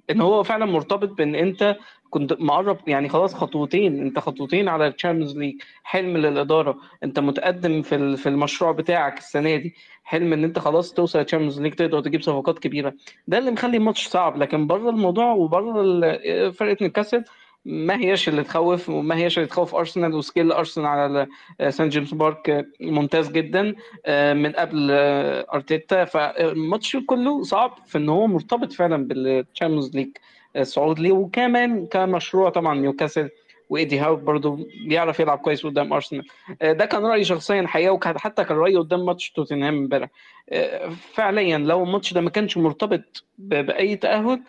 إن هو فعلا مرتبط بإن أنت كنت مقرب يعني خلاص خطوتين أنت خطوتين على ال Champions League حلم للإدارة. أنت متقدم في في المشروع بتاعك السنة دي حلم إن أنت خلاص توصل ال Champions League تقدر تجيب صفقات كبيرة. ده اللي مخلي الماتش صعب. لكن بره الموضوع وبره ال- فرقة نيوكاسل ما هياش اللي تخوف وما هياش اللي تخوف أرسنال و still أرسنال على سان جيمس بارك ممتاز جدا آه، من قبل آه، أرتيتا. فالماتش كله صعب في إن هو مرتبط فعلا بال Champions League الصعود ليه. وكمان كمشروع طبعا نيوكاسل وإيدي هاو برضه بيعرف يلعب كويس قدام أرسنال. آه، ده كان رأيي شخصيا حقيقه وحتى كان رأيي قدام ماتش توتنهام امبارح. آه، فعليا لو الماتش ده ما كانش مرتبط بأي تأهل آه،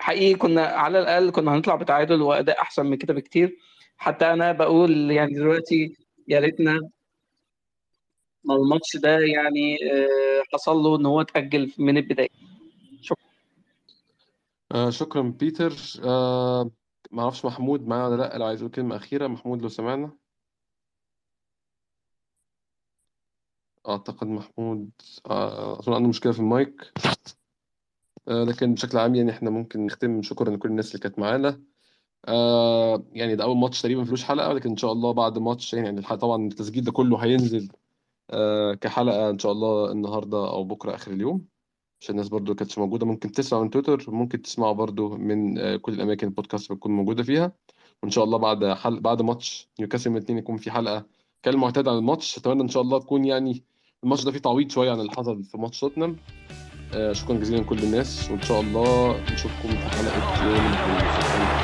حقيقي كنا على الأقل كنا هنطلع بتعادل وأداء أحسن من كده بكتير. حتى أنا بقول يعني دلوقتي يا ريتنا ما الماتش ده يعني آه، حصل له إن هو اتأجل من البداية. شكرا. آه شكرا بيتر. آه ما أعرفش محمود معانا ولا لأ لو عايز يقول كلمة أخيرة. محمود لو سمعنا. أعتقد محمود آه أظن عنده مشكلة في المايك. آه لكن بشكل عام يعني إحنا ممكن نختم شكرا لكل الناس اللي كانت معانا. آه يعني ده أول ماتش تقريبا مفيهوش حلقة لكن إن شاء الله بعد ماتش يعني الحلقة طبعا التسجيل ده كله هينزل آه كحلقة إن شاء الله النهاردة أو بكرة آخر اليوم. عشان الناس برضو كانتش موجودة ممكن تسمع من تويتر ممكن تسمعوا برضو من آه، كل الأماكن البودكاست بتكون موجودة فيها. وإن شاء الله بعد حل... بعد ماتش نيوكاسل الاثنين يكون في حلقة كالمعتاد عن الماتش. أتمنى إن شاء الله تكون يعني الماتش ده فيه تعويض شوية عن اللي حصل في ماتش توتنهام. شكرا جزيلا لكل الناس وإن شاء الله نشوفكم في حلقة يوم الاثنين